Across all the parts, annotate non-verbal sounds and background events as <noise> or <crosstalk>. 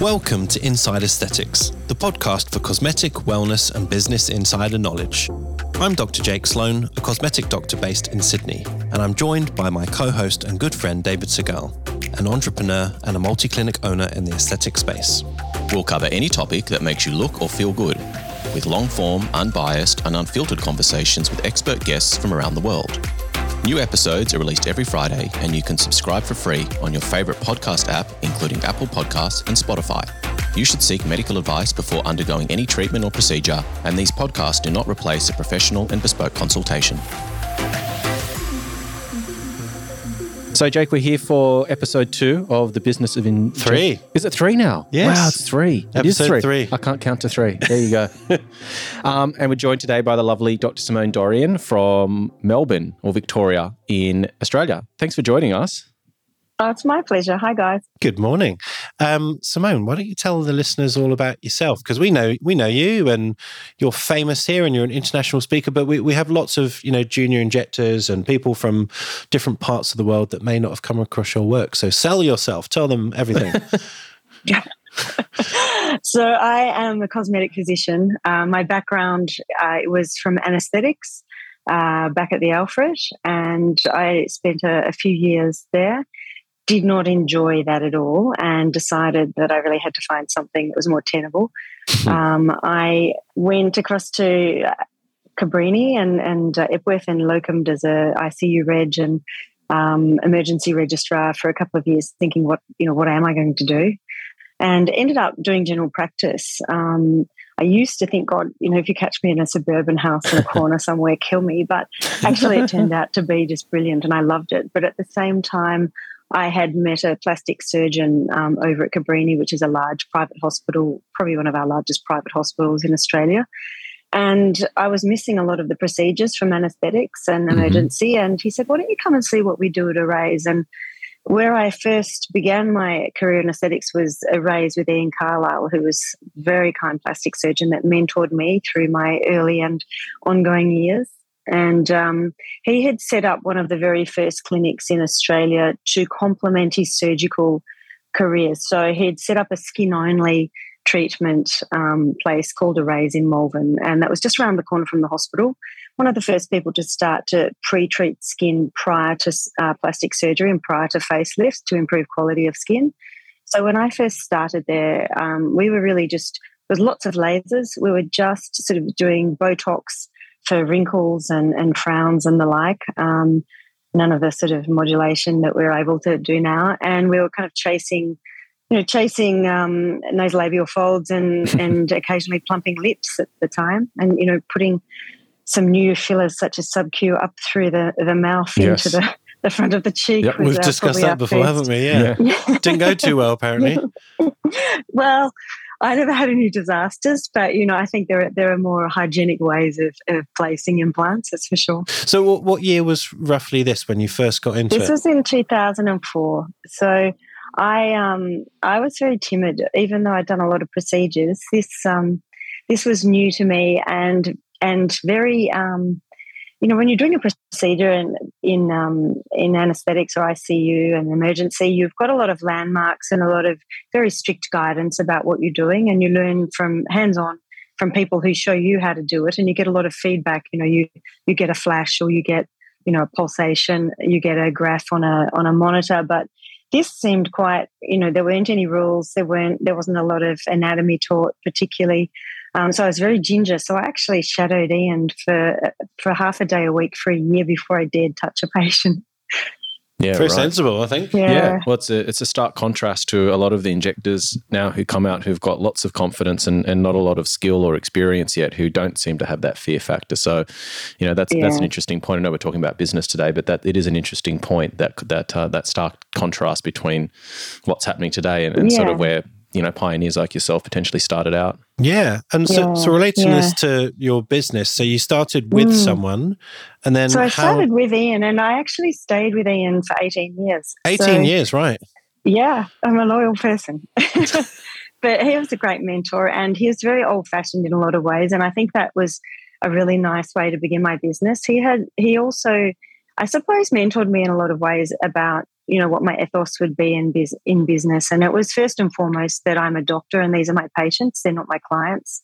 Welcome to Inside Aesthetics, the podcast for cosmetic, wellness, and business insider knowledge. I'm Dr. Jake Sloane, a cosmetic doctor based in Sydney, and I'm joined by my co host and good friend David Segal, an entrepreneur and a multi clinic owner in the aesthetic space. We'll cover any topic that makes you look or feel good, with long form, unbiased, and unfiltered conversations with expert guests from around the world. New episodes are released every Friday, and you can subscribe for free on your favorite podcast app, including Apple Podcasts and Spotify. You should seek medical advice before undergoing any treatment or procedure, and these podcasts do not replace a professional and bespoke consultation. So, Jake, we're here for episode two of the business of in Three. Is it three now? Yes. Wow, it's three. It is Episode three. I can't count to three. There you go. <laughs> um, and we're joined today by the lovely Dr. Simone Dorian from Melbourne or Victoria in Australia. Thanks for joining us. Oh, it's my pleasure. Hi, guys. Good morning. Um, Simone, why don't you tell the listeners all about yourself? Because we know we know you and you're famous here and you're an international speaker, but we, we have lots of, you know, junior injectors and people from different parts of the world that may not have come across your work. So sell yourself, tell them everything. Yeah. <laughs> <laughs> so, I am a cosmetic physician. Uh, my background uh, was from anesthetics uh, back at the Alfred, and I spent a, a few years there. Did not enjoy that at all, and decided that I really had to find something that was more tenable. um, I went across to uh, Cabrini and, and uh, Epworth and locumed as a ICU reg and um, emergency registrar for a couple of years, thinking, what you know, what am I going to do? And ended up doing general practice. Um, I used to think, God, you know, if you catch me in a suburban house in a <laughs> corner somewhere, kill me. But actually, it turned <laughs> out to be just brilliant, and I loved it. But at the same time, I had met a plastic surgeon um, over at Cabrini, which is a large private hospital, probably one of our largest private hospitals in Australia. And I was missing a lot of the procedures from anesthetics and emergency. And he said, Why don't you come and see what we do at Arrays? And where I first began my career in aesthetics was Arrays with Ian Carlisle, who was a very kind plastic surgeon that mentored me through my early and ongoing years. And um, he had set up one of the very first clinics in Australia to complement his surgical career. So he'd set up a skin only treatment um, place called Arrays in Malvern, and that was just around the corner from the hospital. One of the first people to start to pre treat skin prior to uh, plastic surgery and prior to facelifts to improve quality of skin. So when I first started there, um, we were really just, there was lots of lasers. We were just sort of doing Botox for wrinkles and, and frowns and the like. Um, none of the sort of modulation that we're able to do now. And we were kind of chasing, you know, chasing um, nasolabial folds and, <laughs> and occasionally plumping lips at the time and, you know, putting some new fillers such as sub-Q up through the, the mouth Yes. into the, the front of the cheek. Yep, We've discussed that before, haven't we? Yeah. <laughs> Didn't go too well, apparently. <laughs> well, I never had any disasters, but you know, I think there are, there are more hygienic ways of, of placing implants. That's for sure. So, what, what year was roughly this when you first got into This it? was in 2004. So I um I was very timid, even though I'd done a lot of procedures. This um this was new to me and and very um you know when you're doing a procedure in in um, in anesthetics or ICU and emergency, you've got a lot of landmarks and a lot of very strict guidance about what you're doing, and you learn from hands on from people who show you how to do it, and you get a lot of feedback. You know, you you get a flash or you get you know a pulsation, you get a graph on a on a monitor, but this seemed quite you know there weren't any rules there weren't there wasn't a lot of anatomy taught particularly um, so I was very ginger. So I actually shadowed Ian for for half a day a week for a year before I dared touch a patient. <laughs> Yeah, Very right. sensible, I think. Yeah, Yeah, well, it's a, it's a stark contrast to a lot of the injectors now who come out who've got lots of confidence and, and not a lot of skill or experience yet, who don't seem to have that fear factor. So, you know, that's that's an interesting point. I know we're talking about business today, but that it is an interesting point that that uh, that stark contrast between what's happening today and, and sort of where you know pioneers like yourself potentially started out. Yeah. And so, Yeah, so relating yeah. this to your business, so you started with Mm. someone and then So I how, started with Ian, and I actually stayed with Ian for eighteen years. 18 So- years, right? Yeah, I'm a loyal person. <laughs> but he was a great mentor and he was very old fashioned in a lot of ways. And I think that was a really nice way to begin my business. He had, he also, I suppose, mentored me in a lot of ways about you know what my ethos would be in biz- in business, and it was first and foremost that I'm a doctor and these are my patients; they're not my clients.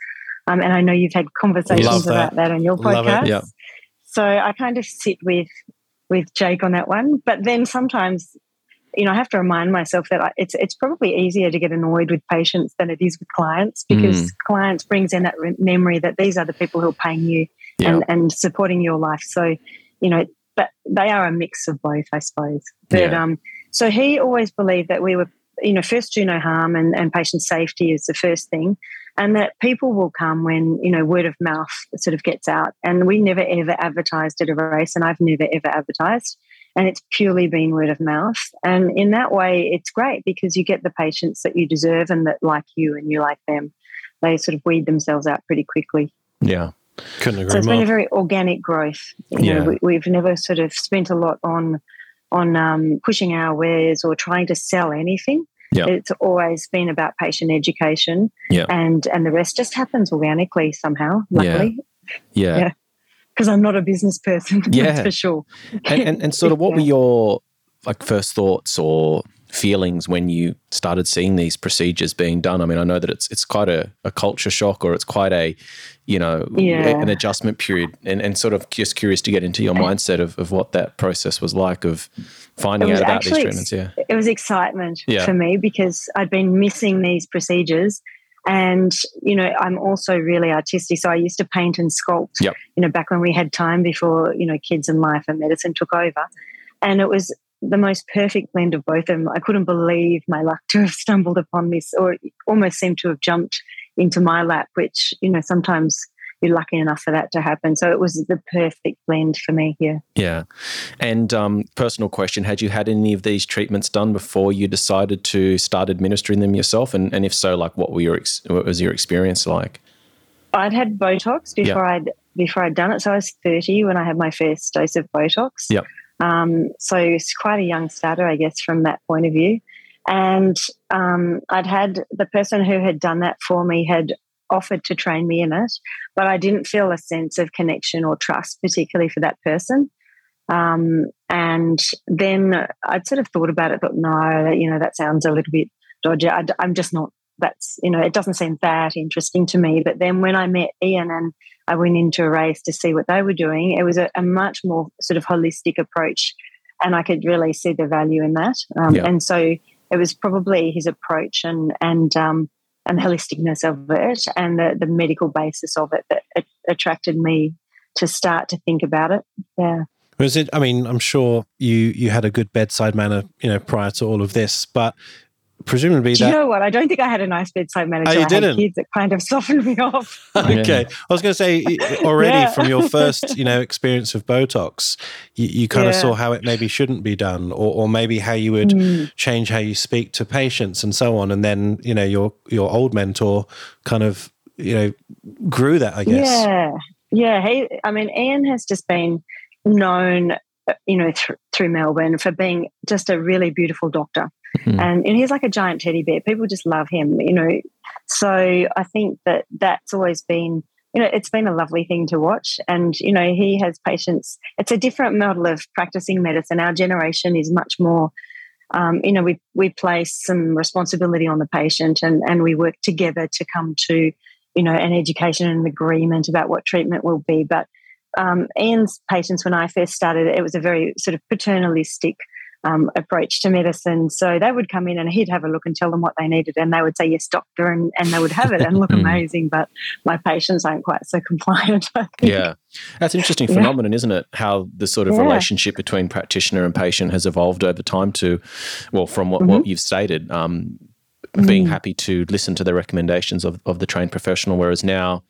Um, and I know you've had conversations that. about that on your podcast. Yeah. So I kind of sit with with Jake on that one, but then sometimes you know, I have to remind myself that I, it's it's probably easier to get annoyed with patients than it is with clients because mm. clients brings in that re- memory that these are the people who are paying you yeah. and, and supporting your life. So, you know, but they are a mix of both, I suppose. But yeah. um, so he always believed that we were, you know, first do no harm and, and patient safety is the first thing, and that people will come when you know word of mouth sort of gets out. And we never ever advertised at Arrays, and I've never ever advertised and it's purely been word of mouth. And in that way, it's great because you get the patients that you deserve and that like you and you like them. They sort of weed themselves out pretty quickly. Yeah. Couldn't agree so it's more. been a very organic growth. You yeah. Know, we, have never sort of spent a lot on on um, pushing our wares or trying to sell anything. Yep. It's always been about patient education, yep. and and the rest just happens organically somehow. Luckily, yeah. yeah. yeah because I'm not a business person. <laughs> Yeah, for sure. and, and, and sort of what were <laughs> your like first thoughts or feelings when you started seeing these procedures being done? I mean, I know that it's it's quite a, a culture shock or it's quite a you know yeah. an adjustment period, and, and sort of just curious to get into your mindset of, of what that process was like of finding out about these treatments. Yeah, it was excitement yeah. for me because I'd been missing these procedures and, you know, I'm also really artistic. So I used to paint and sculpt, yep. you know, back when we had time before, you know, kids and life and medicine took over. And it was the most perfect blend of both of them. I couldn't believe my luck to have stumbled upon this or almost seemed to have jumped into my lap, which, you know, sometimes you're lucky enough for that to happen. So it was the perfect blend for me here. Yeah. And um, personal question Had you had any of these treatments done before you decided to start administering them yourself? And, and if so, like what, were your ex- what was your experience like? I'd had Botox before yeah. I'd before I'd done it. So I was 30 when I had my first dose of Botox. Yeah. Um, so it's quite a young starter, I guess, from that point of view. And um, I'd had the person who had done that for me had offered to train me in it, but I didn't feel a sense of connection or trust, particularly for that person. Um, and then I'd sort of thought about it, but no, you know, that sounds a little bit dodgy. I, am just not, that's, you know, it doesn't seem that interesting to me. But then when I met Ian and I went into Arrays to see what they were doing, it was a, a much more sort of holistic approach. And I could really see the value in that. Um, yeah. And so it was probably his approach and, and, um, and the holisticness of it and the, the medical basis of it that it attracted me to start to think about it. Yeah. Was it? I mean, I'm sure you you had a good bedside manner, you know, prior to all of this, but presumably Do that. You know what? I don't think I had a nice bedside manner. Oh, you I didn't. kids that kind of <laughs> softened me off. <laughs> okay. I was going to say already yeah. from your <laughs> first, you know, experience of Botox, you, you kind yeah. of saw how it maybe shouldn't be done, or, or maybe how you would mm. change how you speak to patients and so on. And then, you know, your your old mentor kind of, you know, grew that. I guess. Yeah, yeah. He, I mean, Ian has just been known, you know, th- through Melbourne for being just a really beautiful doctor. Mm-hmm. And, and he's like a giant teddy bear. People just love him, you know. So I think that that's always been, you know, it's been a lovely thing to watch. And, you know, he has patients. It's a different model of practicing medicine. Our generation is much more, um, you know, we, we place some responsibility on the patient and, and we work together to come to, you know, an education and an agreement about what treatment will be. But um, Ian's patients, when I first started, it was a very sort of paternalistic um, approach to medicine. So they would come in and he'd have a look and tell them what they needed, and they would say, Yes, doctor, and, and they would have it and look <laughs> hmm. amazing. But my patients aren't quite so <laughs> compliant. Yeah. That's an interesting phenomenon, yeah. isn't it? How the sort of yeah. relationship between practitioner and patient has evolved over time to, well, from what, mm-hmm. what you've stated, um, mm. being happy to listen to the recommendations of, of the trained professional, whereas now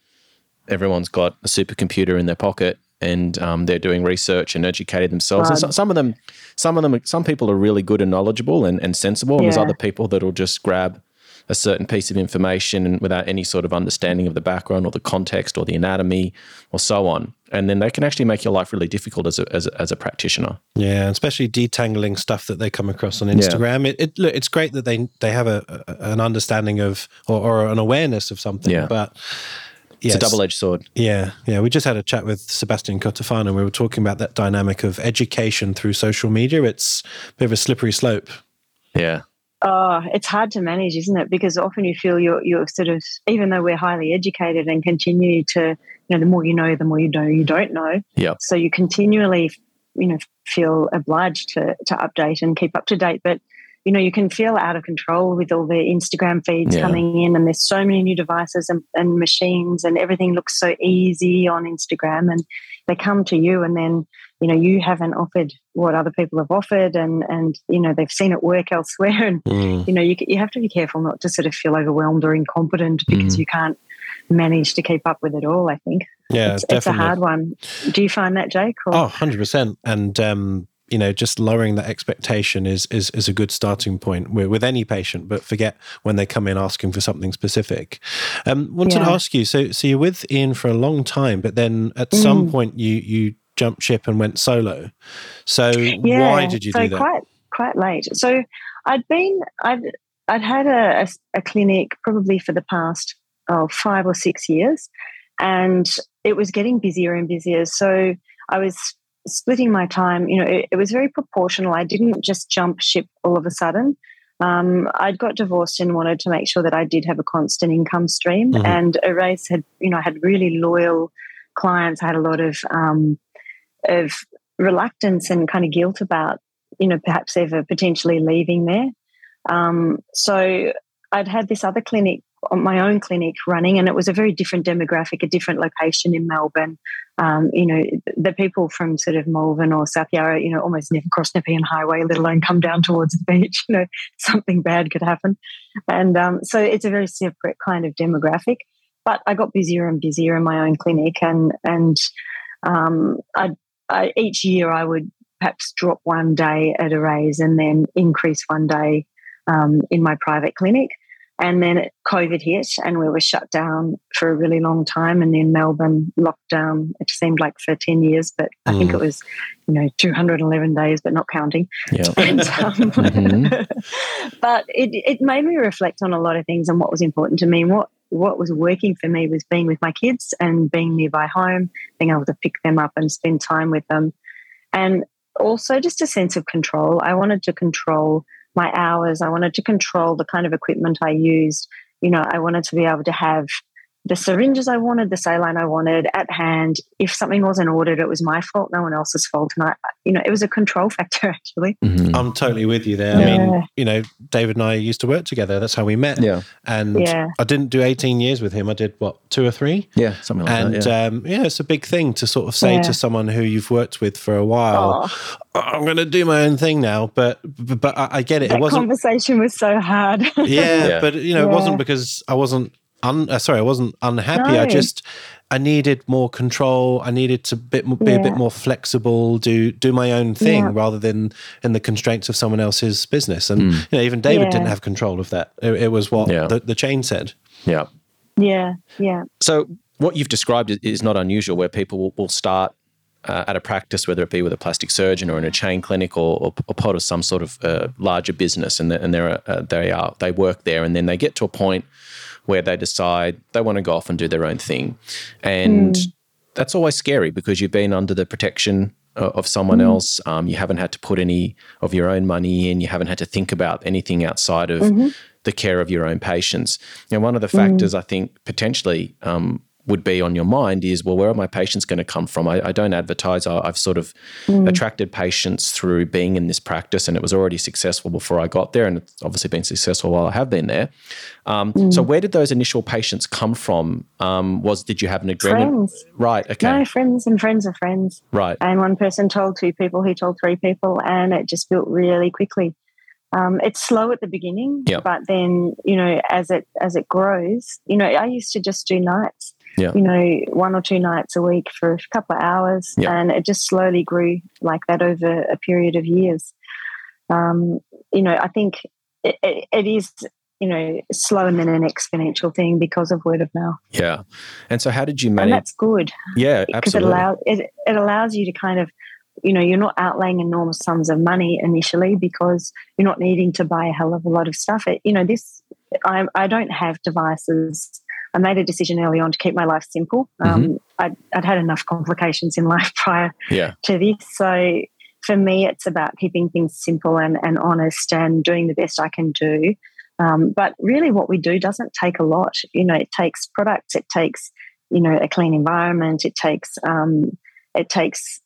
everyone's got a supercomputer in their pocket and um, they're doing research and educating themselves. And so, some of them, some of them, some people are really good and knowledgeable and, and sensible, and yeah. there's other people that'll just grab a certain piece of information and without any sort of understanding of the background or the context or the anatomy or so on. And then they can actually make your life really difficult as a, as a, as a practitioner. Yeah, especially detangling stuff that they come across on Instagram. Yeah. It, it, look, it's great that they they have a, a an understanding of or, or, an awareness of something, yeah. but it's a double edged sword. Yeah, yeah. We just had a chat with Sebastian Cotofana and we were talking about that dynamic of education through social media. It's a bit of a slippery slope. Yeah. Oh, it's hard to manage, isn't it? Because often you feel you're you're sort of even though we're highly educated and continue to, you know, the more you know, the more you know you don't know. Yeah. So you continually, you know, feel obliged to to update and keep up to date. But you know, you can feel out of control with all the Instagram feeds Yeah. coming in, and there's so many new devices and, and machines, and everything looks so easy on Instagram. And they come to you, and then you know you haven't offered what other people have offered, and and you know they've seen it work elsewhere, and Mm. you know you you have to be careful not to sort of feel overwhelmed or incompetent because Mhm. you can't manage to keep up with it all. I think Yeah, it's, it's a hard one. Do you find that, Jake? Or? Oh, 100%. And, um, you know, just lowering that expectation is, is, is a good starting point with, with any patient, but forget when they come in asking for something specific. Um, wanted to ask you, so, so you're with Ian for a long time, but then at some Mm. point you, you jumped ship and went solo. So yeah, why did you so do that? Quite quite late. So I'd been I'd I'd had a, a, a clinic probably for the past oh five or six years, and it was getting busier and busier. So I was splitting my time. You know, it, it was very proportional. I didn't just jump ship all of a sudden. Um, I'd got divorced and wanted to make sure that I did have a constant income stream. Mhm. And Arrays had, you know, I had really loyal clients. I had a lot of um, of reluctance and kind of guilt about, you know, perhaps ever potentially leaving there. Um, so I'd had this other clinic, my own clinic running, and it was a very different demographic, a different location in Melbourne. Um, you know, the people from sort of Malvern or South Yarra, you know, almost never cross Nepean Highway, let alone come down towards the beach. <laughs> You know, something bad could happen. And um, so it's a very separate kind of demographic. But I got busier and busier in my own clinic, and and um, I, I, each year I would perhaps drop one day at Arrays and then increase one day um, in my private clinic. And then COVID hit, and we were shut down for a really long time. And then Melbourne lockdown. It seemed like for ten years, but I think Mm. it was, you know, two hundred and eleven days, but not counting. Yeah. <laughs> And, um, Mhm. <laughs> but it, it made me reflect on a lot of things and what was important to me. And what, what was working for me was being with my kids and being nearby home, being able to pick them up and spend time with them. And also just a sense of control. I wanted to control my hours. I wanted to control the kind of equipment I used. You know, I wanted to be able to have the syringes I wanted, the saline I wanted at hand. If something wasn't ordered, it was my fault, no one else's fault. And I, you know, it was a control <laughs> factor actually. Mhm. I'm totally with you there. I mean, you know, David and I used to work together. That's how we met. Yeah. And Yeah. I didn't do 18 years with him. I did what, two or three? Yeah. Something like and that. Yeah. um, yeah, it's a big thing to sort of say Yeah. to someone who you've worked with for a while, Oh, I'm going to do my own thing now. But but, but I, I get it. that It wasn't. conversation was so hard. Yeah, Yeah. but you know, it wasn't because I wasn't. Un, uh, sorry, I wasn't unhappy. I just I needed more control. I needed to bit mo- be a bit more flexible, do do my own thing Yeah. rather than in the constraints of someone else's business. And Mm. you know, even David Yeah. didn't have control of that. It, it was what Yeah. the, the chain said. yeah. yeah, yeah. So what you've described is, is not unusual, where people will, will start uh, at a practice, whether it be with a plastic surgeon or in a chain clinic or, or, or part of some sort of uh, larger business, and, they- and they're, uh, they are they work there, and then they get to a point where they decide they want to go off and do their own thing, and that's always scary because you've been under the protection uh, of someone else. Um, you haven't had to put any of your own money in. You haven't had to think about anything outside of the care of your own patients. And one of the factors I think potentially um, would be on your mind is, well, where are my patients going to come from? I, I don't advertise. I, I've sort of attracted patients through being in this practice, and it was already successful before I got there, and it's obviously been successful while I have been there. Um, So, where did those initial patients come from? Um, was did you have an agreement? Friends. Right. Okay. No, friends and friends of friends. Right. And one person told two people, who told three people, and it just built really quickly. Um, it's slow at the beginning, Yep. but then you know, as it as it grows, you know, I used to just do nights. Yeah. You know, one or two nights a week for a couple of hours, Yeah. and it just slowly grew like that over a period of years. Um, you know, I think it, it, it is you know slow and then an exponential thing because of word of mouth, Yeah. And so, how did you and manage? that's good Yeah, because it allows it, it allows you to kind of you know you're not outlaying enormous sums of money initially because you're not needing to buy a hell of a lot of stuff it, you know this I, I don't have devices I made a decision early on to keep my life simple. Um, mm-hmm. I'd, I'd, had enough complications in <laughs> life prior yeah. to this. So for me, it's about keeping things simple and, and honest and doing the best I can do. Um, but really, what we do doesn't take a lot. You know, it takes products, it takes, you know, a clean environment, it takes, um, it takes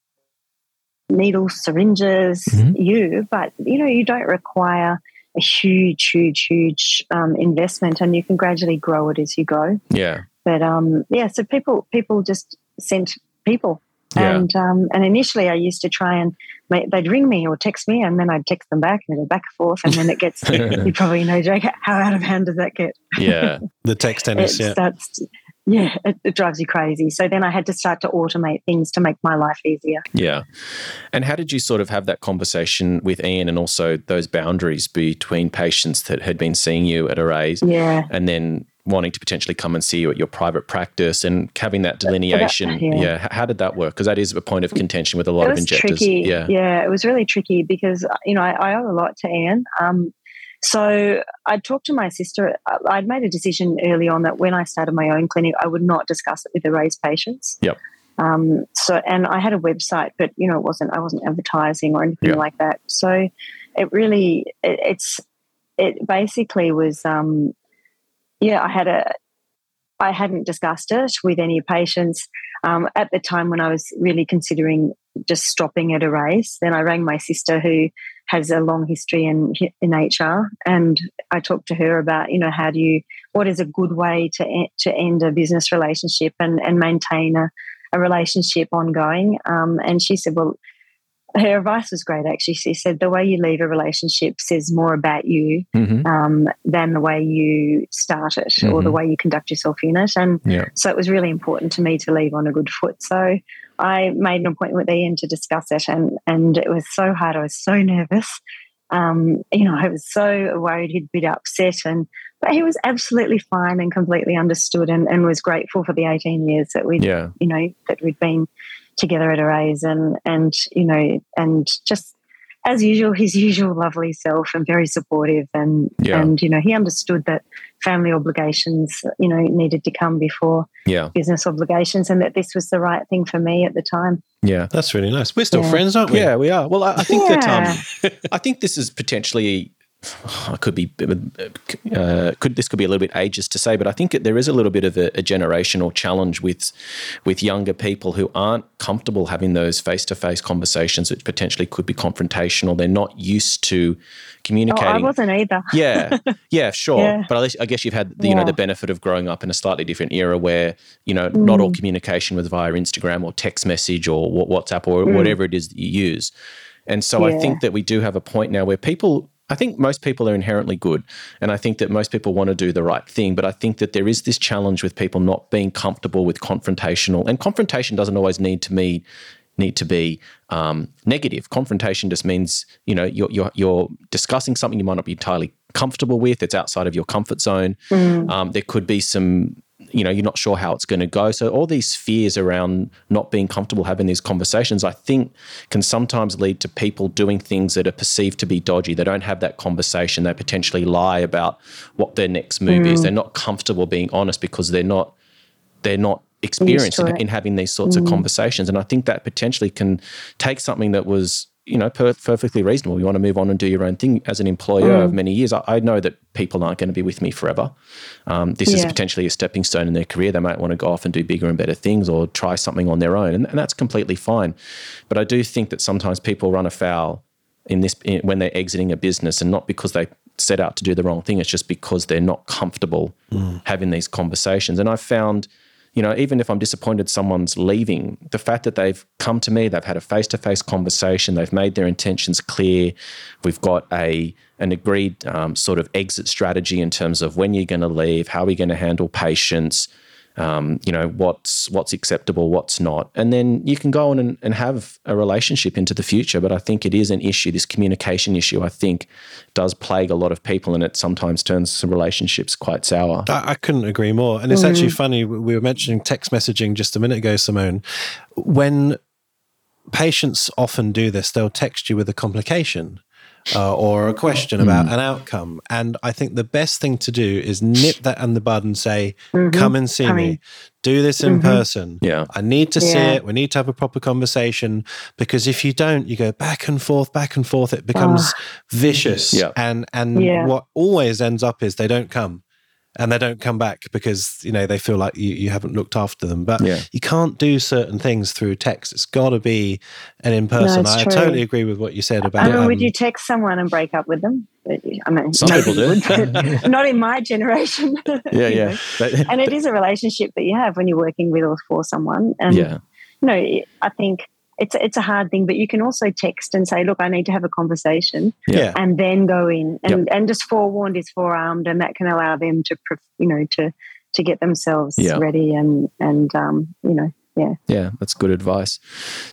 needles, syringes, mm-hmm. you, but you know, you don't require a huge, huge, huge um, investment, and you can gradually grow it as you go. Yeah. But um, yeah, so people people just sent people, yeah. and um, and initially I used to try and make, they'd ring me or text me, and then I'd text them back, and go back and forth, and then it gets <laughs> you probably know, Jake, how out of hand does that get? Yeah, <laughs> the text tennis. it yeah. starts yeah, it, it, drives you crazy. So then I had to start to automate things to make my life easier. Yeah. And how did you sort of have that conversation with Ian and also those boundaries between patients that had been seeing you at Arrays? Yeah. And then wanting to potentially come and see you at your private practice and having that delineation. That, yeah. yeah. How did that work? Because that is a point of contention with a lot of injectors. Tricky. Yeah. Yeah. It was really tricky because, you know, I, I owe a lot to Ian. Um, so I talked to my sister. I'd made a decision early on that when I started my own clinic, I would not discuss it with the Arrays patients. Yep. Um, so, and I had a website, but you know, it wasn't. I wasn't advertising or anything yep. like that. So, it really, it, it's, it basically was. Um, yeah, I had a. I hadn't discussed it with any patients um, at the time when I was really considering just stopping at Arrays. Then I rang my sister, who has a long history in in HR, and I talked to her about you know how do you what is a good way to to end a business relationship and and maintain a, a relationship ongoing. Um, and she said, well. Her advice was great, actually. She said, The way you leave a relationship says more about you mm-hmm. um, than the way you start it mm-hmm. or the mm-hmm. way you conduct yourself in it. And yeah. so it was really important to me to leave on a good foot. So I made an appointment with Ian to discuss it, and and it was so hard. I was so nervous. Um, you know, I was so worried he'd be upset, and but he was absolutely fine and completely understood, and, and was grateful for the eighteen years that we, yeah. you know, that we'd been together at Arrays, and and you know, and just as usual, his usual lovely self and very supportive, and yeah. and you know, he understood that family obligations, you know, needed to come before yeah. business obligations, and that this was the right thing for me at the time. Yeah, that's really nice. We're still yeah. friends, aren't we? Yeah, we are. Well, I, I think yeah. that um, <laughs> I think this is potentially I could be uh, could this could be a little bit ageist to say, but I think there is a little bit of a, a, generational challenge with with younger people who aren't comfortable having those face to face conversations, which potentially could be confrontational. They're not used to communicating. Oh, I wasn't either. <laughs> yeah, yeah, sure. Yeah. But I guess you've had the, you yeah. know the benefit of growing up in a slightly different era where you know mm. not all communication was via Instagram or text message or WhatsApp or mm. whatever it is that you use. And so yeah. I think that we do have a point now where people I think most people are inherently good. And I think that most people want to do the right thing. But I think that there is this challenge with people not being comfortable with confrontational. And confrontation doesn't always need to me need to be um, negative. Confrontation just means, you know, you're, you're, you're, discussing something you might not be entirely comfortable with. It's outside of your comfort zone. Mm. Um, there could be some you know you're not sure how it's going to go. So all these fears around not being comfortable having these conversations i think can sometimes lead to people doing things that are perceived to be dodgy. They don't have that conversation. They potentially lie about what their next move mm. is they're not comfortable being honest because they're not they're not experienced in, in, having these sorts mm. of conversations. And i think that potentially can take something that was you know, per- perfectly reasonable. You want to move on and do your own thing as an employer mm. of many years. I, I, know that people aren't going to be with me forever. Um, this yeah. is potentially a stepping stone in their career. They might want to go off and do bigger and better things or try something on their own, and, and that's completely fine. But I do think that sometimes people run afoul in this in, when they're exiting a business, and not because they set out to do the wrong thing. It's just because they're not comfortable mm. having these conversations. And I've found you know, even if I'm disappointed someone's leaving, the fact that they've come to me, they've had a face to face conversation, they've made their intentions clear, we've got a an agreed um, sort of exit strategy in terms of when you're going to leave, how are we going to handle patients, um, you know what's what's acceptable, what's not, and then you can go on and, and have a relationship into the future. But I think it is an issue. This communication issue, I think, does plague a lot of people, and it sometimes turns some relationships quite sour. I, I couldn't agree more. And it's mm. actually funny. We were mentioning text messaging just a minute ago, Simone. When patients often do this, they'll text you with a complication uh, or a question about mm. an outcome. And I think the best thing to do is nip that in the bud and say, mm-hmm. come and see me. Do this in mm-hmm. person. Yeah. I need to yeah. see it. We need to have a proper conversation because if you don't, you go back and forth, back and forth. It becomes oh. vicious. Yeah. And and yeah. what always ends up is they don't come and they don't come back because you know they feel like you, you haven't looked after them but yeah. you can't do certain things through text it's got to be an in person no, i true. totally agree with what you said about I mean, um, would you text someone and break up with them I mean, some people do. not in my generation. <laughs> yeah, yeah. and it is a relationship that you have when you're working with or for someone. And yeah. you know, I think it's it's a hard thing, but you can also text and say, "Look, I need to have a conversation," yeah. and then go in and yep. and just forewarned is forearmed, and that can allow them to you know to to get themselves yeah. ready and and um, you know yeah. Yeah, that's good advice.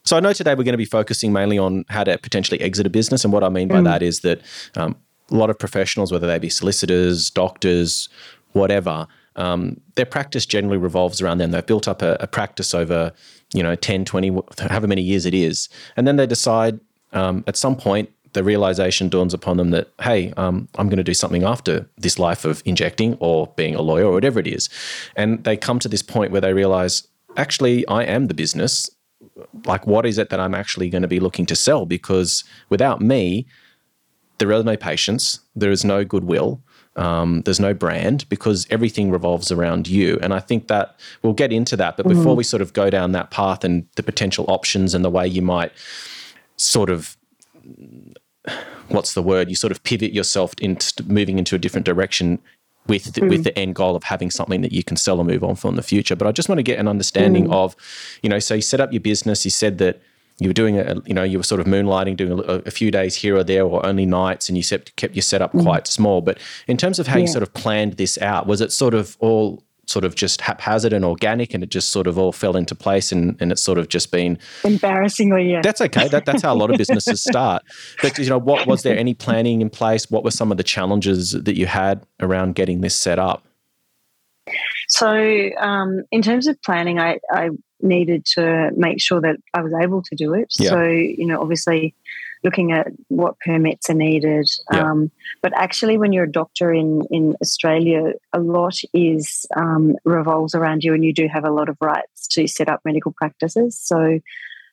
So I know today we're going to be focusing mainly on how to potentially exit a business, and what I mean by mm. that is that um, a lot of professionals, whether they be solicitors, doctors, whatever, um, their practice generally revolves around them. They've built up a, a, practice over, you know, 10, 20, however many years it is. And then they decide um, at some point, the realization dawns upon them that, hey, um, I'm going to do something after this life of injecting or being a lawyer or whatever it is. And they come to this point where they realize, actually, I am the business. Like, what is it that I'm actually going to be looking to sell? Because without me, there are no patients, there is no goodwill, um, there's no brand because everything revolves around you. And I think that we'll get into that. But before mm. we sort of go down that path and the potential options and the way you might sort of what's the word you sort of pivot yourself into moving into a different direction with the, mm. with the end goal of having something that you can sell or move on for in the future but i just want to get an understanding mm. of you know so you set up your business you said that you were doing a, you know, you were sort of moonlighting, doing a, a few days here or there, or only nights, and you kept, kept your setup mm. quite small. But in terms of how yeah. you sort of planned this out, was it sort of all sort of just haphazard and organic, and it just sort of all fell into place, and, and it's sort of just been embarrassingly, yeah. That's okay. That, that's how a lot of businesses <laughs> start. But you know, what was there any planning in place? What were some of the challenges that you had around getting this set up? So, um, in terms of planning, I, I needed to make sure that I was able to do it. Yeah. So, you know, obviously looking at what permits are needed. Yeah. Um, but actually, when you're a doctor in, in Australia, a lot is um, revolves around you, and you do have a lot of rights to set up medical practices. So,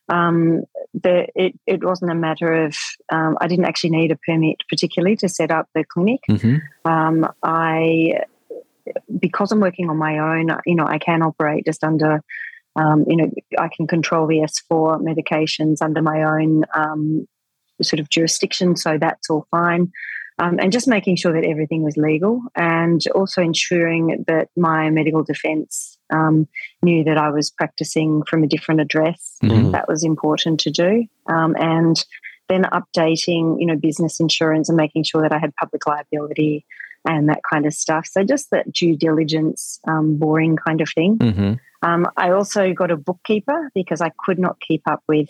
um, the, it, it wasn't a matter of, um, I didn't actually need a permit particularly to set up the clinic. Mm-hmm. Um, I, because I'm working on my own, you know, I can operate just under um, you know, I can control the S4 medications under my own um, sort of jurisdiction, so that's all fine. Um, and just making sure that everything was legal, and also ensuring that my medical defence um, knew that I was practicing from a different address. Mm-hmm. That was important to do, um, and then updating, you know, business insurance and making sure that I had public liability and that kind of stuff. So just that due diligence, um, boring kind of thing. Mm-hmm. Um, I also got a bookkeeper because I could not keep up with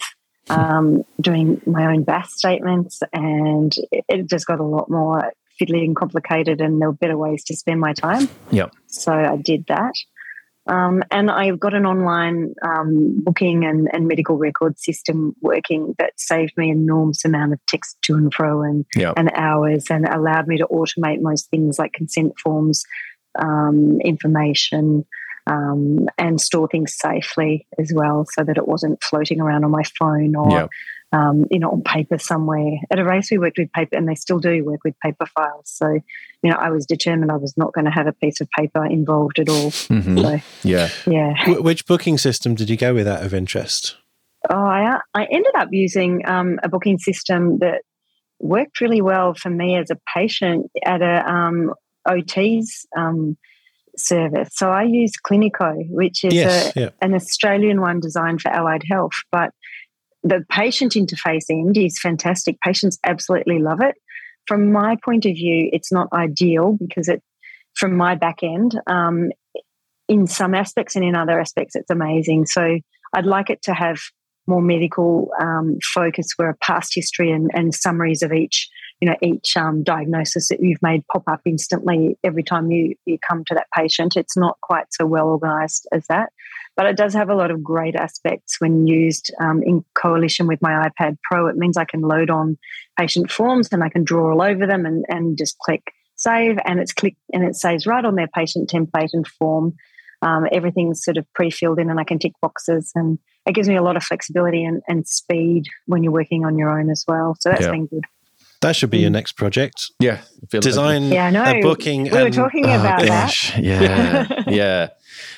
um, doing my own BAS statements, and it, it, just got a lot more fiddly and complicated, and there were better ways to spend my time. Yep. So I did that. Um, and I've got an online um, booking and, and, medical record system working that saved me an enormous amount of text to and fro and, yep. and hours and allowed me to automate most things like consent forms, um, information, um, and store things safely as well so that it wasn't floating around on my phone or yep. Um, you know on paper somewhere at Arrays, we worked with paper and they still do work with paper files so you know I was determined I was not going to have a piece of paper involved at all mm-hmm. so, yeah yeah w- which booking system did you go with out of interest oh I, I ended up using um, a booking system that worked really well for me as a patient at a um, OT's um, service. So I use Cliniko, which is yes, a, yeah. an Australian one designed for allied health. But the patient interface end is fantastic. Patients absolutely love it. From my point of view, it's not ideal because it, from my back end, um, in some aspects and in other aspects, it's amazing. So I'd like it to have more medical um, focus where a past history and, and summaries of each you know each um, diagnosis that you've made pop up instantly every time you you come to that patient. It's not quite so well organised as that. But it does have a lot of great aspects when used um, in coalition with my iPad Pro. It means I can load on patient forms and I can draw all over them and, and just click save, and it's click and it saves right on their patient template and form. Um, everything's sort of pre-filled in, and I can tick boxes, and it gives me a lot of flexibility and, and speed when you're working on your own as well. So that's yeah. been good. That should be your mm. next project. Yeah. Design like yeah, no, a booking. We and, were talking oh, about gosh, that. Yeah. yeah.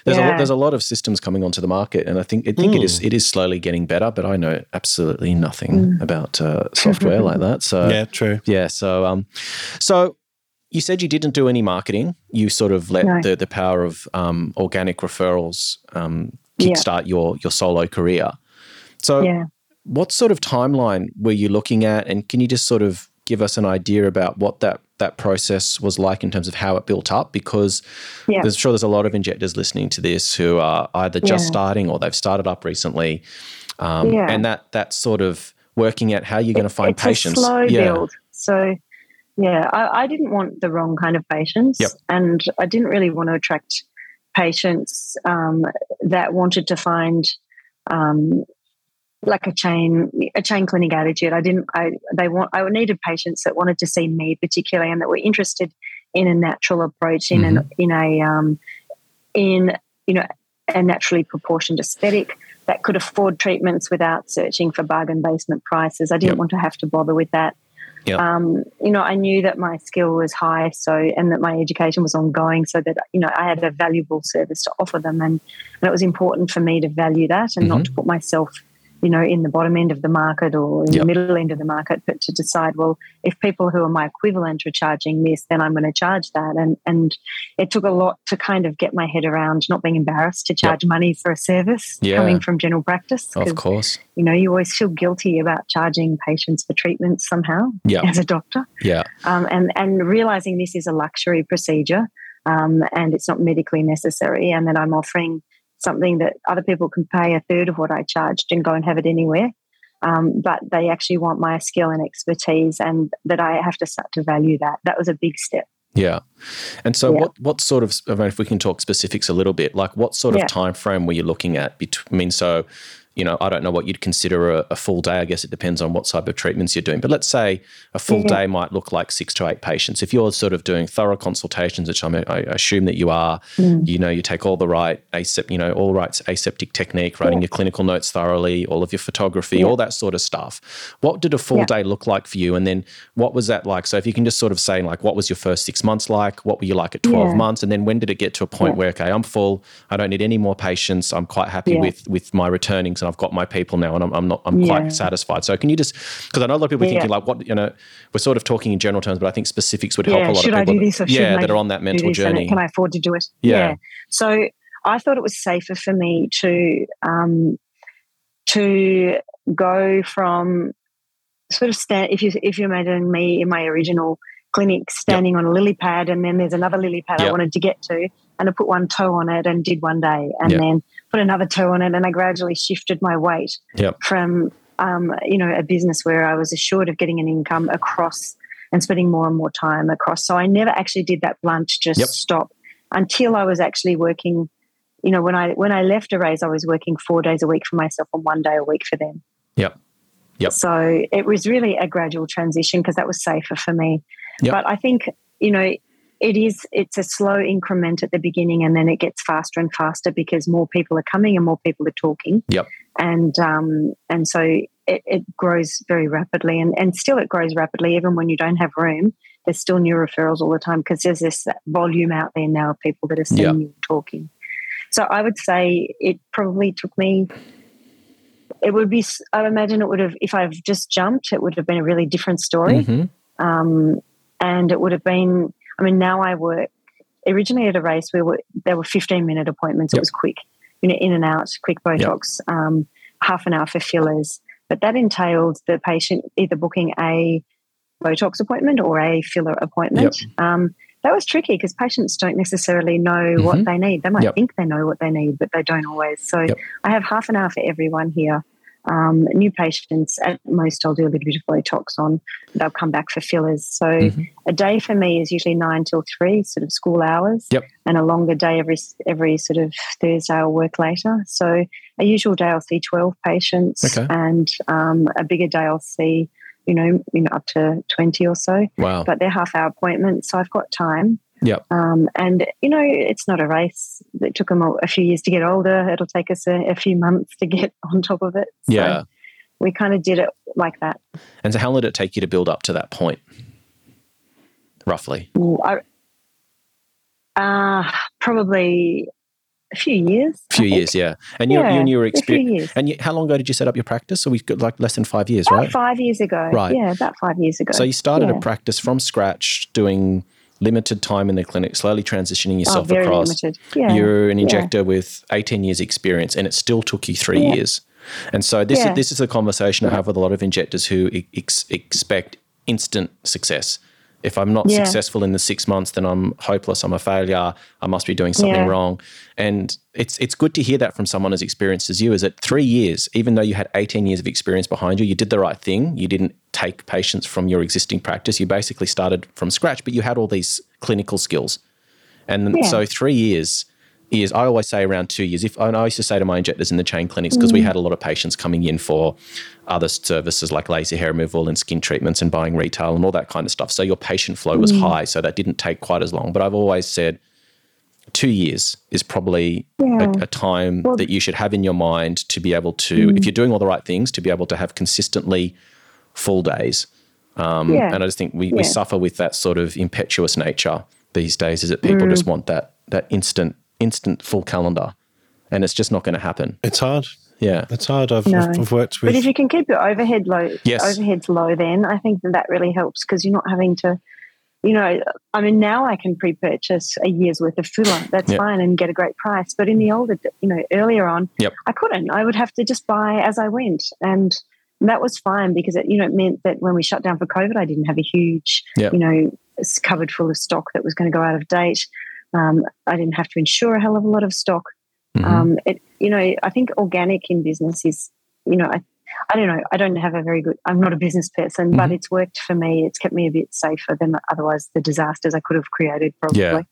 There's, yeah. A, there's a lot of systems coming onto the market, and I think I think mm. it is mm. it is slowly getting better. But I know absolutely nothing mm. about uh, software like that. So <laughs> yeah, true. Yeah. So um, so you said you didn't do any marketing. You sort of let no. the the power of um, organic referrals um, kickstart yeah. your your solo career. So yeah. what sort of timeline were you looking at, and can you just sort of give us an idea about what that that process was like in terms of how it built up because yeah. there's sure there's a lot of injectors listening to this who are either just yeah. starting or they've started up recently um, yeah. and that that sort of working out how you're going to find it's patients a slow yeah. build so yeah I, I, didn't want the wrong kind of patients yep. and i didn't really want to attract patients um, that wanted to find um, like a chain a chain clinic attitude. I didn't I they want I needed patients that wanted to see me particularly and that were interested in a natural approach in mm-hmm. an in a um in you know a naturally proportioned aesthetic that could afford treatments without searching for bargain basement prices. I didn't yep. want to have to bother with that. Yep. Um, you know, I knew that my skill was high, so and that my education was ongoing, so that you know I had a valuable service to offer them, and, and it was important for me to value that and mm-hmm. not to put myself you know, in the bottom end of the market or in yep. the middle end of the market, but to decide, well, if people who are my equivalent are charging this, then I'm going to charge that. And and it took a lot to kind of get my head around not being embarrassed to charge yep. money for a service yeah. coming from general practice. Of course. You know, you always feel guilty about charging patients for treatments somehow yep. as a doctor. Yeah. Um, and, and realizing this is a luxury procedure um, and it's not medically necessary and that I'm offering – something that other people can pay a third of what I charged and go and have it anywhere. Um, but they actually want my skill and expertise, and that I have to start to value that. That was a big step. Yeah, and so yeah. what what sort of I mean, if we can talk specifics a little bit, like what sort of yeah. time frame were you looking at? I mean, so you know, I don't know what you'd consider a, a, full day. I guess it depends on what type of treatments you're doing. But let's say a full mm-hmm. day might look like six to eight patients. If you're sort of doing thorough consultations, which I'm, i assume that you are, mm. you know, you take all the right aseptic, you know, all right aseptic technique, writing yeah. your clinical notes thoroughly, all of your photography, yeah. all that sort of stuff. What did a full yeah. day look like for you? And then what was that like? So if you can just sort of say like, what was your first six months like? What were you like at 12 months? And then when did it get to a point where, okay, I'm full. I don't need any more patients. I'm quite happy with, with my returnings and I've got my people now, and I'm, I'm not. I'm yeah. quite satisfied. So can you just because I know a lot of people are thinking like, what you know, we're sort of talking in general terms, but I think specifics would help yeah, a lot should of people. I do this or yeah, that are on that mental journey. Can I afford to do it? Yeah. So I thought it was safer for me to um, to go from sort of stand if you if you imagine me in my original clinic standing yep. on a lily pad and then there's another lily pad yep. I wanted to get to and I put one toe on it and did one day and yep. then put another toe on it and I gradually shifted my weight yep. from um, you know a business where I was assured of getting an income across and spending more and more time across. So I never actually did that blunt just yep. stop until I was actually working. You know, when I when I left Arrays, I was working four days a week for myself and one day a week for them. Yep. Yep. So it was really a gradual transition because that was safer for me. Yep. But I think you know it is it's a slow increment at the beginning and then it gets faster and faster because more people are coming and more people are talking. Yep. And um and so it, it grows very rapidly and and still it grows rapidly even when you don't have room. There's still new referrals all the time because there's this volume out there now of people that are seeing yep. you and talking. So i would say it probably took me it would be i imagine it would have if i've just jumped it would have been a really different story. Mm-hmm. um and it would have been I mean, now I work originally at Arrays we were there were 15 minute appointments. Yep. It was quick, you know, in and out, quick Botox, yep. um, half an hour for fillers. But that entailed the patient either booking a Botox appointment or a filler appointment. Yep. Um, that was tricky because patients don't necessarily know mm-hmm. what they need. They might think they know what they need, but they don't always. So I have half an hour for everyone here. Um, new patients, at most, I'll do a little bit of Botox on. They'll come back for fillers. So mm-hmm. a day for me is usually nine till three, sort of school hours. Yep. And a longer day every every sort of Thursday I'll work later. So a usual day I'll see twelve patients, okay. and um, a bigger day I'll see you know, you know, up to 20 or so. Wow. But they're half hour appointments. So I've got time. Yep. Um, and, you know, it's not a race. It took them a, few years to get older. It'll take us a, a, few months to get <laughs> on top of it. So yeah. We kind of did it like that. And so, how long did it take you to build up to that point, roughly? I, uh, probably a few years. A few years, yeah. And you, yeah, you and you were experienced. And you, how long ago did you set up your practice? So we've got like less than five years, about right? Five years ago. Right. Yeah, about five years ago. So you started yeah. a practice from scratch, doing limited time in the clinic, slowly transitioning oh, yourself oh, across. Yeah. You're an injector yeah. with 18 years experience, and it still took you three years. And so this is this is a conversation I have with a lot of injectors who ex- expect instant success if I'm not yeah. successful in the six months, then I'm hopeless. I'm a failure. I must be doing something yeah. wrong. And it's it's good to hear that from someone as experienced as you. Is that three years, even though you had 18 years of experience behind you, you did the right thing. You didn't take patients from your existing practice. You basically started from scratch, but you had all these clinical skills. And yeah. so three years years. I always say around two years. If and I used to say to my injectors in the chain clinics because mm. we had a lot of patients coming in for other services like laser hair removal and skin treatments and buying retail and all that kind of stuff. So your patient flow was mm. high, so that didn't take quite as long. But I've always said two years is probably yeah. a, a, time well, that you should have in your mind to be able to, mm. if you're doing all the right things, to be able to have consistently full days. Um, yeah. And I just think we, yeah. we suffer with that sort of impetuous nature these days. Is that people mm. just want that that instant instant full calendar, and it's just not going to happen. It's hard. Yeah, it's hard. I've, no. I've, worked with. But if you can keep your overhead low, yes. overheads low, then I think that, that really helps because you're not having to. You know, I mean, now I can pre-purchase a year's worth of filler. That's yep. fine and get a great price. But in the older, you know, earlier on, yep. I couldn't. I would have to just buy as I went, and that was fine because it, you know, it meant that when we shut down for COVID, I didn't have a huge, yep. you know, cupboard full of stock that was going to go out of date. Um, I didn't have to insure a hell of a lot of stock. Mm-hmm. Um, it, you know, I think organic in business is, you know, I, I don't know. I don't have a very good. I'm not a business person, mm-hmm. but it's worked for me. It's kept me a bit safer than otherwise the disasters I could have created. Probably. Yeah,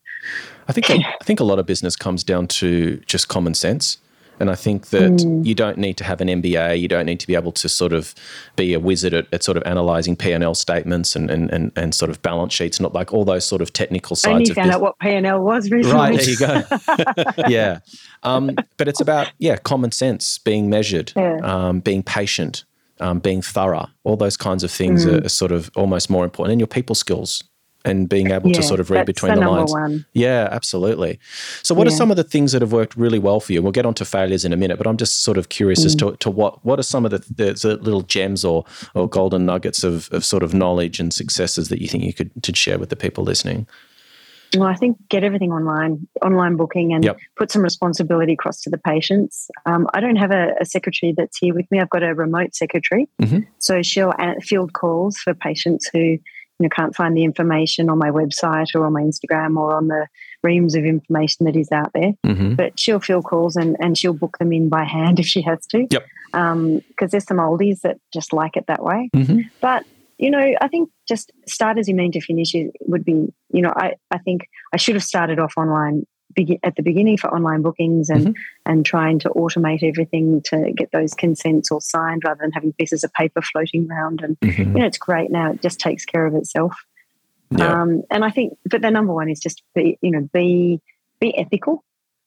I think <laughs> I think a lot of business comes down to just common sense. And I think that mm. you don't need to have an MBA. You don't need to be able to sort of be a wizard at, at sort of analysing P and L statements and, and, and, and sort of balance sheets, not like all those sort of technical sides. I only found out what P and L was recently. Right there you go. <laughs> <laughs> yeah, um, but it's about yeah common sense, being measured, yeah. um, being patient, um, being thorough. All those kinds of things mm. are, are, sort of almost more important, and your people skills and being able yeah, to sort of read between the, the lines. One. Yeah, absolutely. So, what yeah. are some of the things that have worked really well for you? We'll get on to failures in a minute, but I'm just sort of curious mm. as to, to what what are some of the, the, the, little gems or or golden nuggets of, of sort of knowledge and successes that you think you could to share with the people listening? Well, I think get everything online, online booking, and yep. put some responsibility across to the patients. Um, I don't have a, a, secretary that's here with me. I've got a remote secretary, mm-hmm. so she'll field calls for patients who you know, can't find the information on my website or on my Instagram or on the reams of information that is out there. Mm-hmm. But she'll fill calls and, and she'll book them in by <laughs> hand if she has to. Yep. Because um, there's some oldies that just like it that way. Mm-hmm. But, you know, I think just start as you mean to finish would be, you know, I, I think I should have started off online at the beginning for online bookings and mm-hmm. and trying to automate everything to get those consents all signed rather than having pieces of paper floating around and mm-hmm. you know it's great now it just takes care of itself yeah. um, and I think but the number one is just be you know be be ethical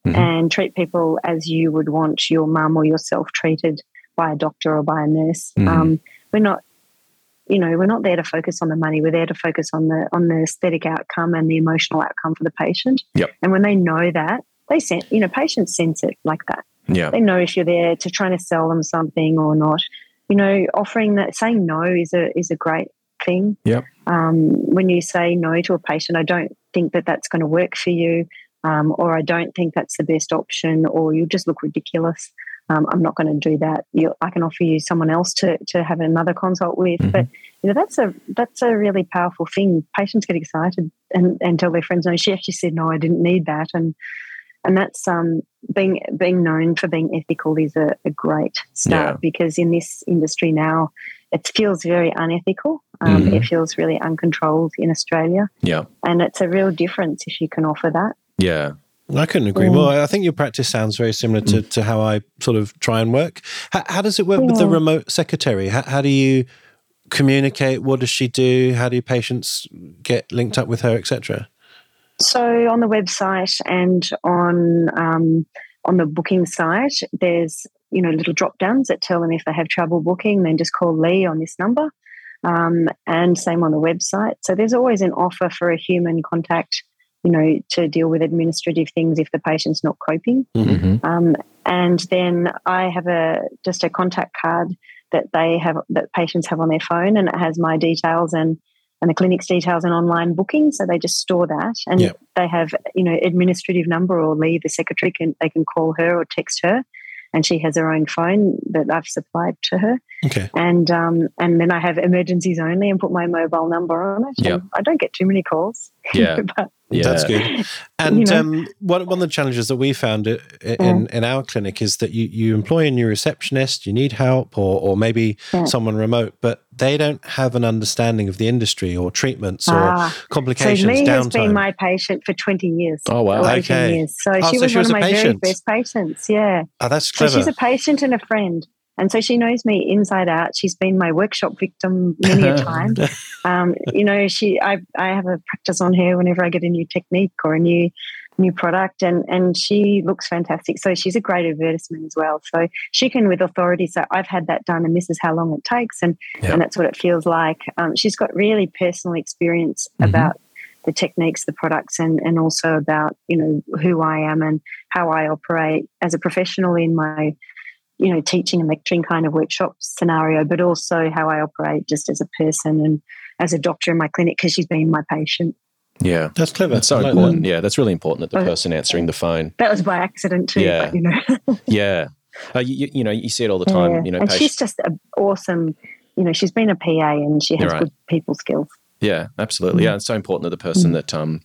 mm-hmm. and treat people as you would want your mum or yourself treated by a doctor or by a nurse mm-hmm. um, we're not you know we're not there to focus on the money. We're there to focus on the on the aesthetic outcome and the emotional outcome for the patient. Yep. and when they know that they sense you know patients sense it like that. Yeah. They know if you're there to trying to sell them something or not. You know offering that saying no is a is a great thing. Yep. um, when you say no to a patient i don't think that that's going to work for you um, or i don't think that's the best option or you just look ridiculous um, I'm not going to do that. You, I can offer you someone else to to have another consult with. Mm-hmm. But you know that's a that's a really powerful thing. Patients get excited and, and tell their friends, "No, she actually said no, I didn't need that." And and that's um, being being known for being ethical is a, a great start yeah. because in this industry now it feels very unethical. Um, mm-hmm. It feels really uncontrolled in Australia. Yeah, and it's a real difference if you can offer that. Yeah, I couldn't agree more. I think your practice sounds very similar to, mm. to how I sort of try and work. How, how does it work yeah. with the remote secretary? How, how, do you communicate? What does she do? How do patients get linked up with her, etc.? So on the website and on um, on the booking site, there's you know little drop downs that tell them if they have trouble booking, then just call Lee on this number. Um, and same on the website. So there's always an offer for a human contact, you know, to deal with administrative things if the patient's not coping. Mm-hmm. Um, and then I have a just a contact card that they have that patients have on their phone, and it has my details and and the clinic's details and online booking. So they just store that, and yep. they have you know administrative number or leave the secretary can they can call her or text her, and she has her own phone that I've supplied to her. Okay. And um and then I have emergencies only and put my mobile number on it. Yeah. I don't get too many calls. Yeah. <laughs> but yeah. That's good. <laughs> And you know, um, one, one of the challenges that we found in, yeah. in our clinic is that you, you employ a new receptionist, you need help, or, or maybe yeah. someone remote, but they don't have an understanding of the industry or treatments ah. or complications. So Lee has been my patient for 20 years. Oh, wow. Okay. Years. So oh, she so was she was one of my patient. very first patients. Yeah. Oh, that's clever. So she's a patient and a friend. And so she knows me inside out. She's been my workshop victim many a <laughs> time. um, you know, she I, I have a practice on her whenever I get a new technique or a new new product and and she looks fantastic. So she's a great advertisement as well. So she can with authority say, I've had that done and this is how long it takes and, yep. and that's what it feels like. Um, she's got really personal experience mm-hmm. about the techniques, the products, and and also about you know who I am and how I operate as a professional in my you know, teaching and lecturing kind of workshop scenario, but also how I operate just as a person and as a doctor in my clinic because she's been my patient. Yeah, that's clever. That's so important. That. Yeah, that's really important that the person answering the phone. That was by accident too. Yeah, but, you know. <laughs> yeah, uh, you, you, know, you see it all the time. Yeah. You know, and patients. she's just awesome. You know, she's been a PA and she has right. good people skills. Yeah, absolutely. Mm-hmm. Yeah, it's so important that the person mm-hmm. that um,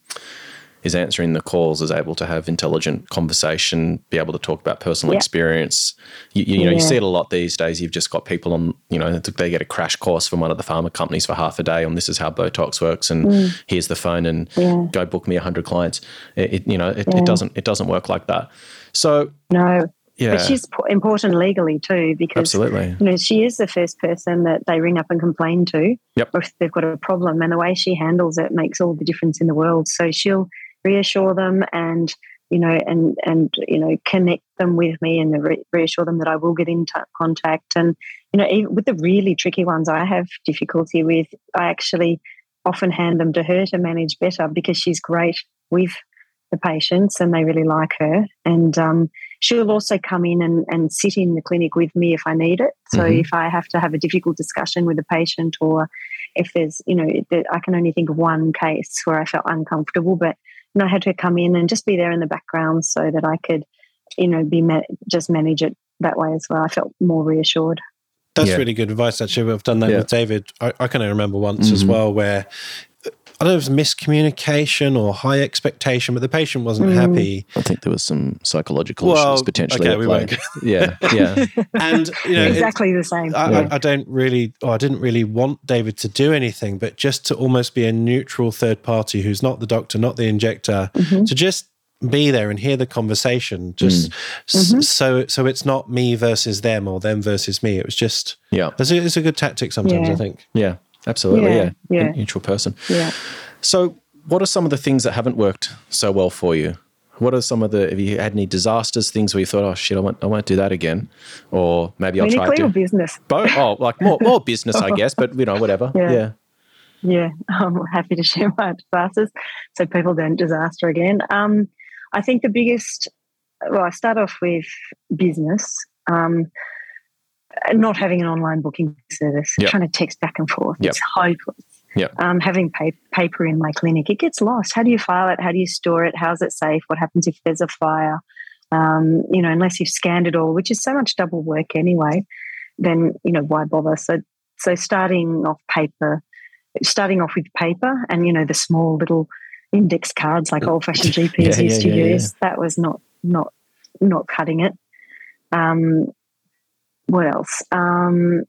is answering the calls, is able to have intelligent conversation, be able to talk about personal experience. You, you, you know, yeah. you see it a lot these days. You've just got people on, you know, they get a crash course from one of the pharma companies for half a day on this is how Botox works, and mm. here's the phone, and yeah. go book me hundred clients. It, it, you know, it, it doesn't it doesn't work like that. So no, yeah. But she's important legally too because Absolutely. you know she is the first person that they ring up and complain to yep. if they've got a problem, and the way she handles it makes all the difference in the world. So she'll reassure them and you know and and you know connect them with me and re- reassure them that I will get in t- contact. And you know even with the really tricky ones I have difficulty with I actually often hand them to her to manage better because she's great with the patients and they really like her. And um, she'll also come in and, and sit in the clinic with me if I need it. So mm-hmm. if I have to have a difficult discussion with a patient or if there's you know I can only think of one case where I felt uncomfortable but and I had to come in and just be there in the background so that I could, you know, be ma- just manage it that way as well. I felt more reassured. That's yeah. really good advice. Actually, I've done that yeah. with David. I, I, can remember once mm-hmm. as well where I don't know if it was miscommunication or high expectation, but the patient wasn't mm. happy. I think there was some psychological well, issues potentially. Okay, we won't. yeah, yeah. <laughs> and you know, exactly the same. I, yeah. I, I, don't really, or I didn't really want David to do anything, but just to almost be a neutral third party who's not the doctor, not the injector, mm-hmm. to just be there and hear the conversation just mm. mm-hmm. so so it's not me versus them or them versus me it was just yeah it's a, it's a good tactic sometimes yeah. i think yeah Absolutely, yeah. Yeah. yeah. Neutral person. Yeah. So, what are some of the things that haven't worked so well for you? What are some of the? Have you had any disasters? Things where you thought, "Oh shit, I won't, I won't do that again," or maybe I'll try to business. Both. Oh, like more, <laughs> more business, I guess. But you know, whatever. Yeah. yeah. Yeah, <laughs> I'm happy to share my disasters so people don't disaster again. Um, I think the biggest, well, I start off with business. Um, not having an online booking service, yep. trying to text back and forth. Yep. It's hopeless. Yep. Um, having pa- paper in my clinic, it gets lost. How do you file it? How do you store it? How's it safe? What happens if there's a fire? Um, you know, unless you've scanned it all, which is so much double work anyway, then you know why bother? So, so starting off paper, starting off with paper, and you know the small little index cards like old-fashioned GPs <laughs> yeah, used yeah, to yeah, use. That was not not not cutting it. Um, what else? Um,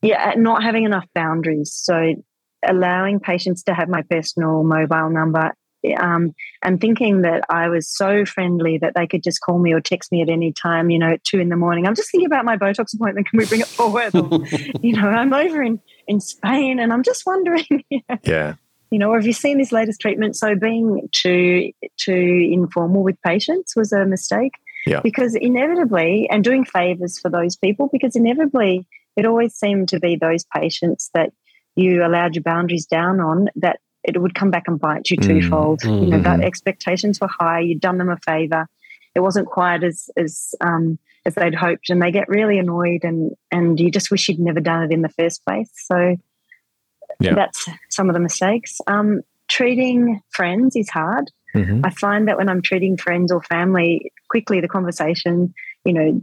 yeah, not having enough boundaries. So allowing patients to have my personal mobile number um, and thinking that I was so friendly that they could just call me or text me at any time, you know, at two in the morning. I'm just thinking about my Botox appointment. Can we bring it forward? Or, <laughs> you know, I'm over in, in Spain and I'm just wondering. <laughs> yeah. You know, or have you seen this latest treatment? So being too too informal with patients was a mistake. Yeah. Because inevitably, and doing favors for those people, because inevitably it always seemed to be those patients that you allowed your boundaries down on that it would come back and bite you twofold. Mm, you know, that mm-hmm. expectations were high. You'd done them a favor. It wasn't quite as as um, as they'd hoped, and they get really annoyed, and and you just wish you'd never done it in the first place. So yeah. that's some of the mistakes. Um, treating friends is hard. Mm-hmm. I find that when I'm treating friends or family, quickly the conversation, you know,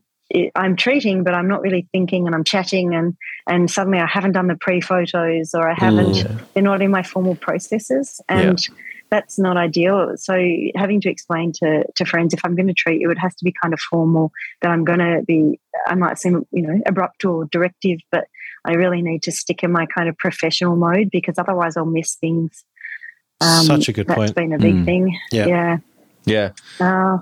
I'm treating, but I'm not really thinking, and I'm chatting, and and suddenly I haven't done the pre photos, or I haven't. Mm. They're not in my formal processes, and yeah. that's not ideal. So having to explain to to friends if I'm going to treat you, it has to be kind of formal. That I'm going to be. I might seem you know abrupt or directive, but I really need to stick in my kind of professional mode because otherwise I'll miss things. Um, Such a good that's point. That's been a big mm. thing. Yeah. Yeah. Yeah. Uh,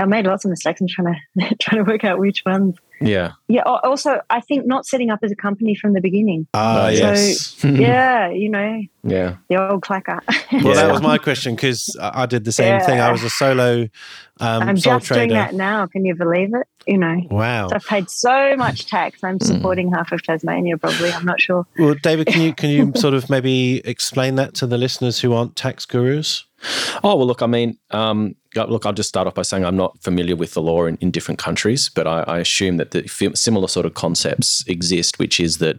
I made lots of mistakes. I'm trying to <laughs> trying to work out which ones. Yeah. Yeah. Also, I think not setting up as a company from the beginning. Ah, uh, yes. <laughs> yeah, you know. Yeah. The old clacker. <laughs> well, yeah. that was my question because I did the same yeah. thing. I was a solo. Um, I'm just trader. doing that now. Can you believe it? You know. Wow. So I've paid so much tax. I'm hmm. supporting half of Tasmania. Probably. I'm not sure. Well, David, can you can you sort of maybe explain that to the listeners who aren't tax gurus? Oh well, look. I mean, um, look. I'll just start off by saying I'm not familiar with the law in, in different countries, but I, I assume that the similar sort of concepts exist, which is that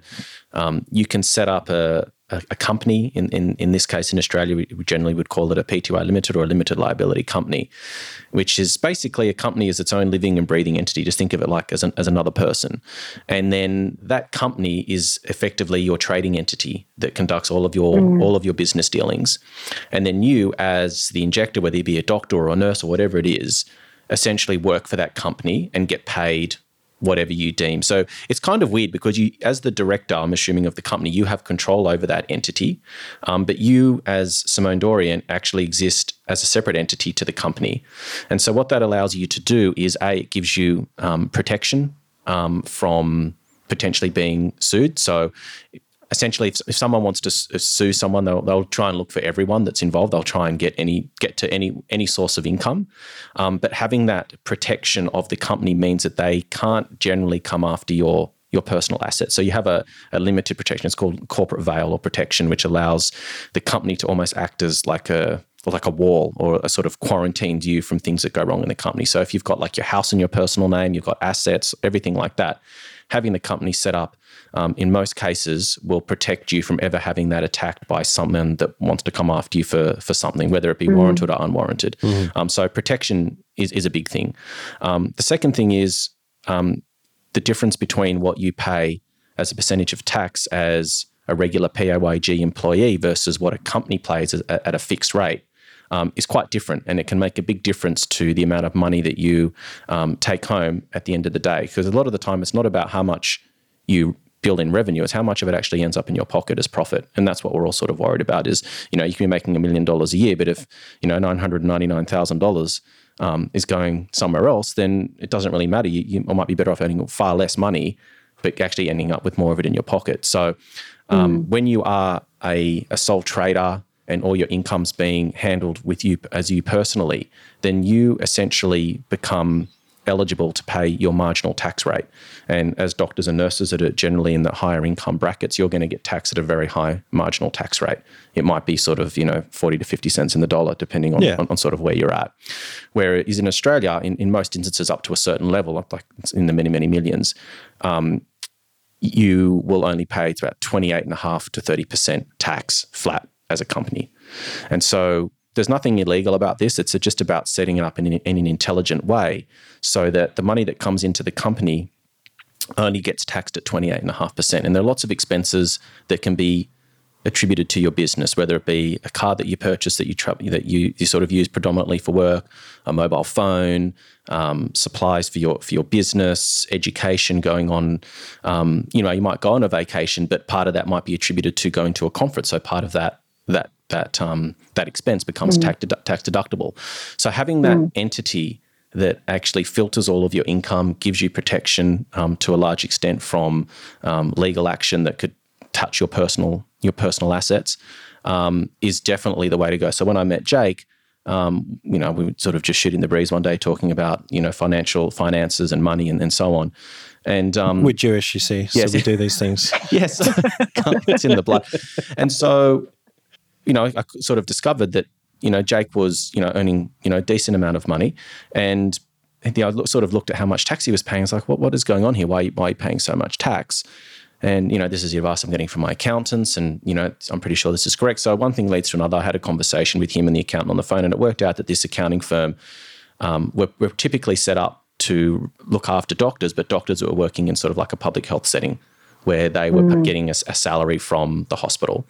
um, you can set up a a, a company. In, in in this case, in Australia, we, we generally would call it a PTY limited or a limited liability company, which is basically a company as its own living and breathing entity. Just think of it like as, an, as another person. And then that company is effectively your trading entity that conducts all of your mm. all of your business dealings. And then you, as the injector, whether you be a doctor or a nurse or whatever it is, essentially work for that company and get paid whatever you deem. So it's kind of weird because you, as the director, I'm assuming of the company, you have control over that entity, um, but you, as Simone Dorian, actually exist as a separate entity to the company. And so what that allows you to do is a it gives you um, protection um, from potentially being sued. So essentially, if, if someone wants to uh, sue someone, they'll, they'll try and look for everyone that's involved. They'll try and get any get to any any source of income. Um, but having that protection of the company means that they can't generally come after your your personal assets. So you have a, a limited protection. It's called corporate veil or protection, which allows the company to almost act as like a like a wall or a sort of quarantined you from things that go wrong in the company. So if you've got like your house in your personal name, you've got assets, everything like that, having the company set up um, in most cases will protect you from ever having that attacked by someone that wants to come after you for for something, whether it be mm. warranted or unwarranted. Mm. Um, so protection is is a big thing. Um, the second thing is um, the difference between what you pay as a percentage of tax as a regular PAYG employee versus what a company pays at a fixed rate. Um, is quite different, and it can make a big difference to the amount of money that you um, take home at the end of the day. Because a lot of the time, it's not about how much you build in revenue is how much of it actually ends up in your pocket as profit. And that's what we're all sort of worried about is you know you can be making a million dollars a year but if you know $999000 um, is going somewhere else then it doesn't really matter. You, you, might be better off earning far less money but actually ending up with more of it in your pocket. So um, mm. when you are a, a sole trader and all your income's being handled with you as you personally then you essentially become eligible to pay your marginal tax rate. And as doctors and nurses that are generally in the higher income brackets, you're going to get taxed at a very high marginal tax rate. It might be sort of, you know, 40 to 50 cents in the dollar, depending on, yeah. on, on, sort of where you're at. Whereas in Australia, in, in most instances up to a certain level, like in the many, many millions, um, you will only pay about 28.5 to 30% tax flat as a company. And so there's nothing illegal about this. It's just about setting it up in, in an intelligent way so that the money that comes into the company only gets taxed at 28.5%. And there are lots of expenses that can be attributed to your business, whether it be a car that you purchase that you tra- that you, you sort of use predominantly for work, a mobile phone, um, supplies for your for your business, education going on. Um, you know, you might go on a vacation, but part of that might be attributed to going to a conference. So part of that that that um, that expense becomes mm. tax, tax deductible. So having that mm. entity that actually filters all of your income, gives you protection um, to a large extent from um, legal action that could touch your personal your personal assets um, is definitely the way to go. So when I met Jake, um, you know, we were sort of just shooting the breeze one day talking about you know financial finances and money and, and so on. And um, we're Jewish, you see, so yes. we do these things. <laughs> yes, <laughs> it's in the blood. And so, you know, I sort of discovered that you know Jake was you know earning you know a decent amount of money, and I sort of looked at how much tax he was paying. I was like, what what is going on here? Why why are you paying so much tax? And, you know, this is the advice I'm getting from my accountants. And, you know, I'm pretty sure this is correct. So one thing leads to another. I had a conversation with him and the accountant on the phone, and it worked out that this accounting firm um, were, were typically set up to look after doctors, but doctors who were working in sort of like a public health setting where they were mm. getting a, a, salary from the hospital.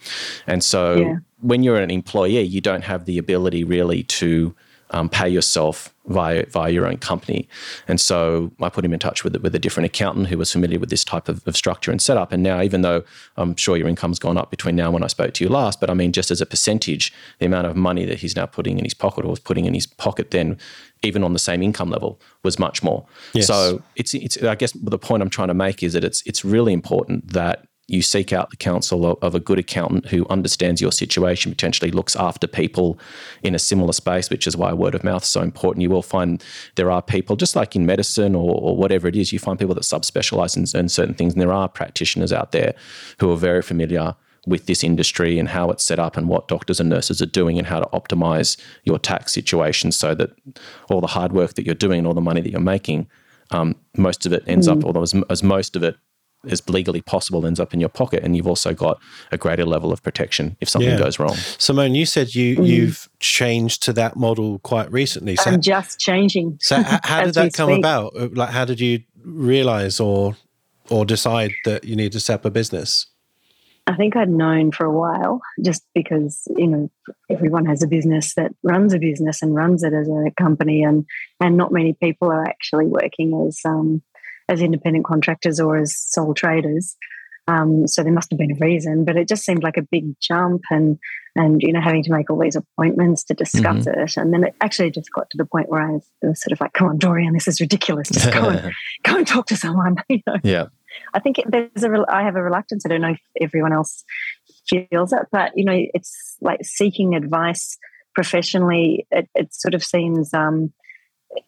And so yeah. when you're an employee, you don't have the ability really to um, pay yourself via via your own company. And so I put him in touch with with a different accountant who was familiar with this type of, of structure and setup. And now, even though I'm sure your income's gone up between now and when I spoke to you last, but I mean, just as a percentage, the amount of money that he's now putting in his pocket or was putting in his pocket then, even on the same income level, was much more. Yes. So it's it's I guess the point I'm trying to make is that it's it's really important that you seek out the counsel of, a good accountant who understands your situation, potentially looks after people in a similar space, which is why word of mouth is so important. You will find there are people, just like in medicine or, or whatever it is, you find people that subspecialize in, in certain things. And there are practitioners out there who are very familiar with this industry and how it's set up and what doctors and nurses are doing and how to optimize your tax situation so that all the hard work that you're doing and all the money that you're making, um, most of it ends mm. up, although as, as most of it as legally possible ends up in your pocket and you've also got a greater level of protection if something yeah. goes wrong simone you said you mm. you've changed to that model quite recently so i'm just changing so <laughs> how did that come speak. about uh, like how did you realize or or decide that you need to set up a business I think I'd known for a while just because, you know, everyone has a business that runs a business and runs it as a company and and not many people are actually working as um, as independent contractors or as sole traders. Um, so there must have been a reason, but it just seemed like a big jump and and you know having to make all these appointments to discuss mm-hmm. it, and then it actually just got to the point where I was, sort of like, "Come on, Dorian, this is ridiculous. Just go and <laughs> go and talk to someone." <laughs> You know? Yeah, I think it, there's a I have a reluctance. I don't know if everyone else feels it, but you know, it's like seeking advice professionally. It, it sort of seems um,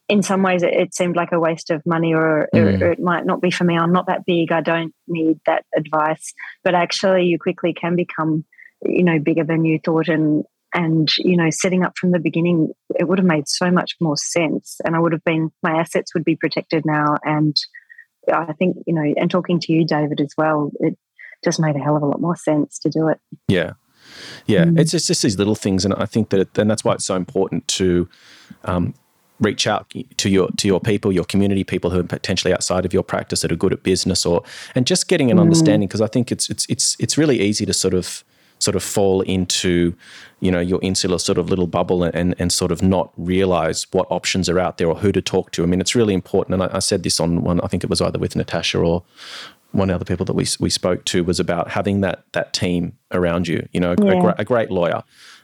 in some ways it, it, seemed like a waste of money or, mm. or, it might not be for me i'm not that big i don't need that advice but actually you quickly can become you know bigger than you thought and and you know setting up from the beginning it would have made so much more sense and i would have been my assets would be protected now and i think you know and talking to you david as well it just made a hell of a lot more sense to do it yeah yeah mm. it's, just, it's just these little things and i think that and that's why it's so important to um, reach out to your to your people, your community, people who are potentially outside of your practice that are good at business, or and just getting an mm. understanding because I think it's it's it's it's really easy to sort of sort of fall into you know your insular sort of little bubble and and sort of not realize what options are out there or who to talk to. I mean, it's really important, and I, I said this on one. I think it was either with Natasha or one of the people that we we spoke to was about having that that team around you. You know, yeah. a, a, great lawyer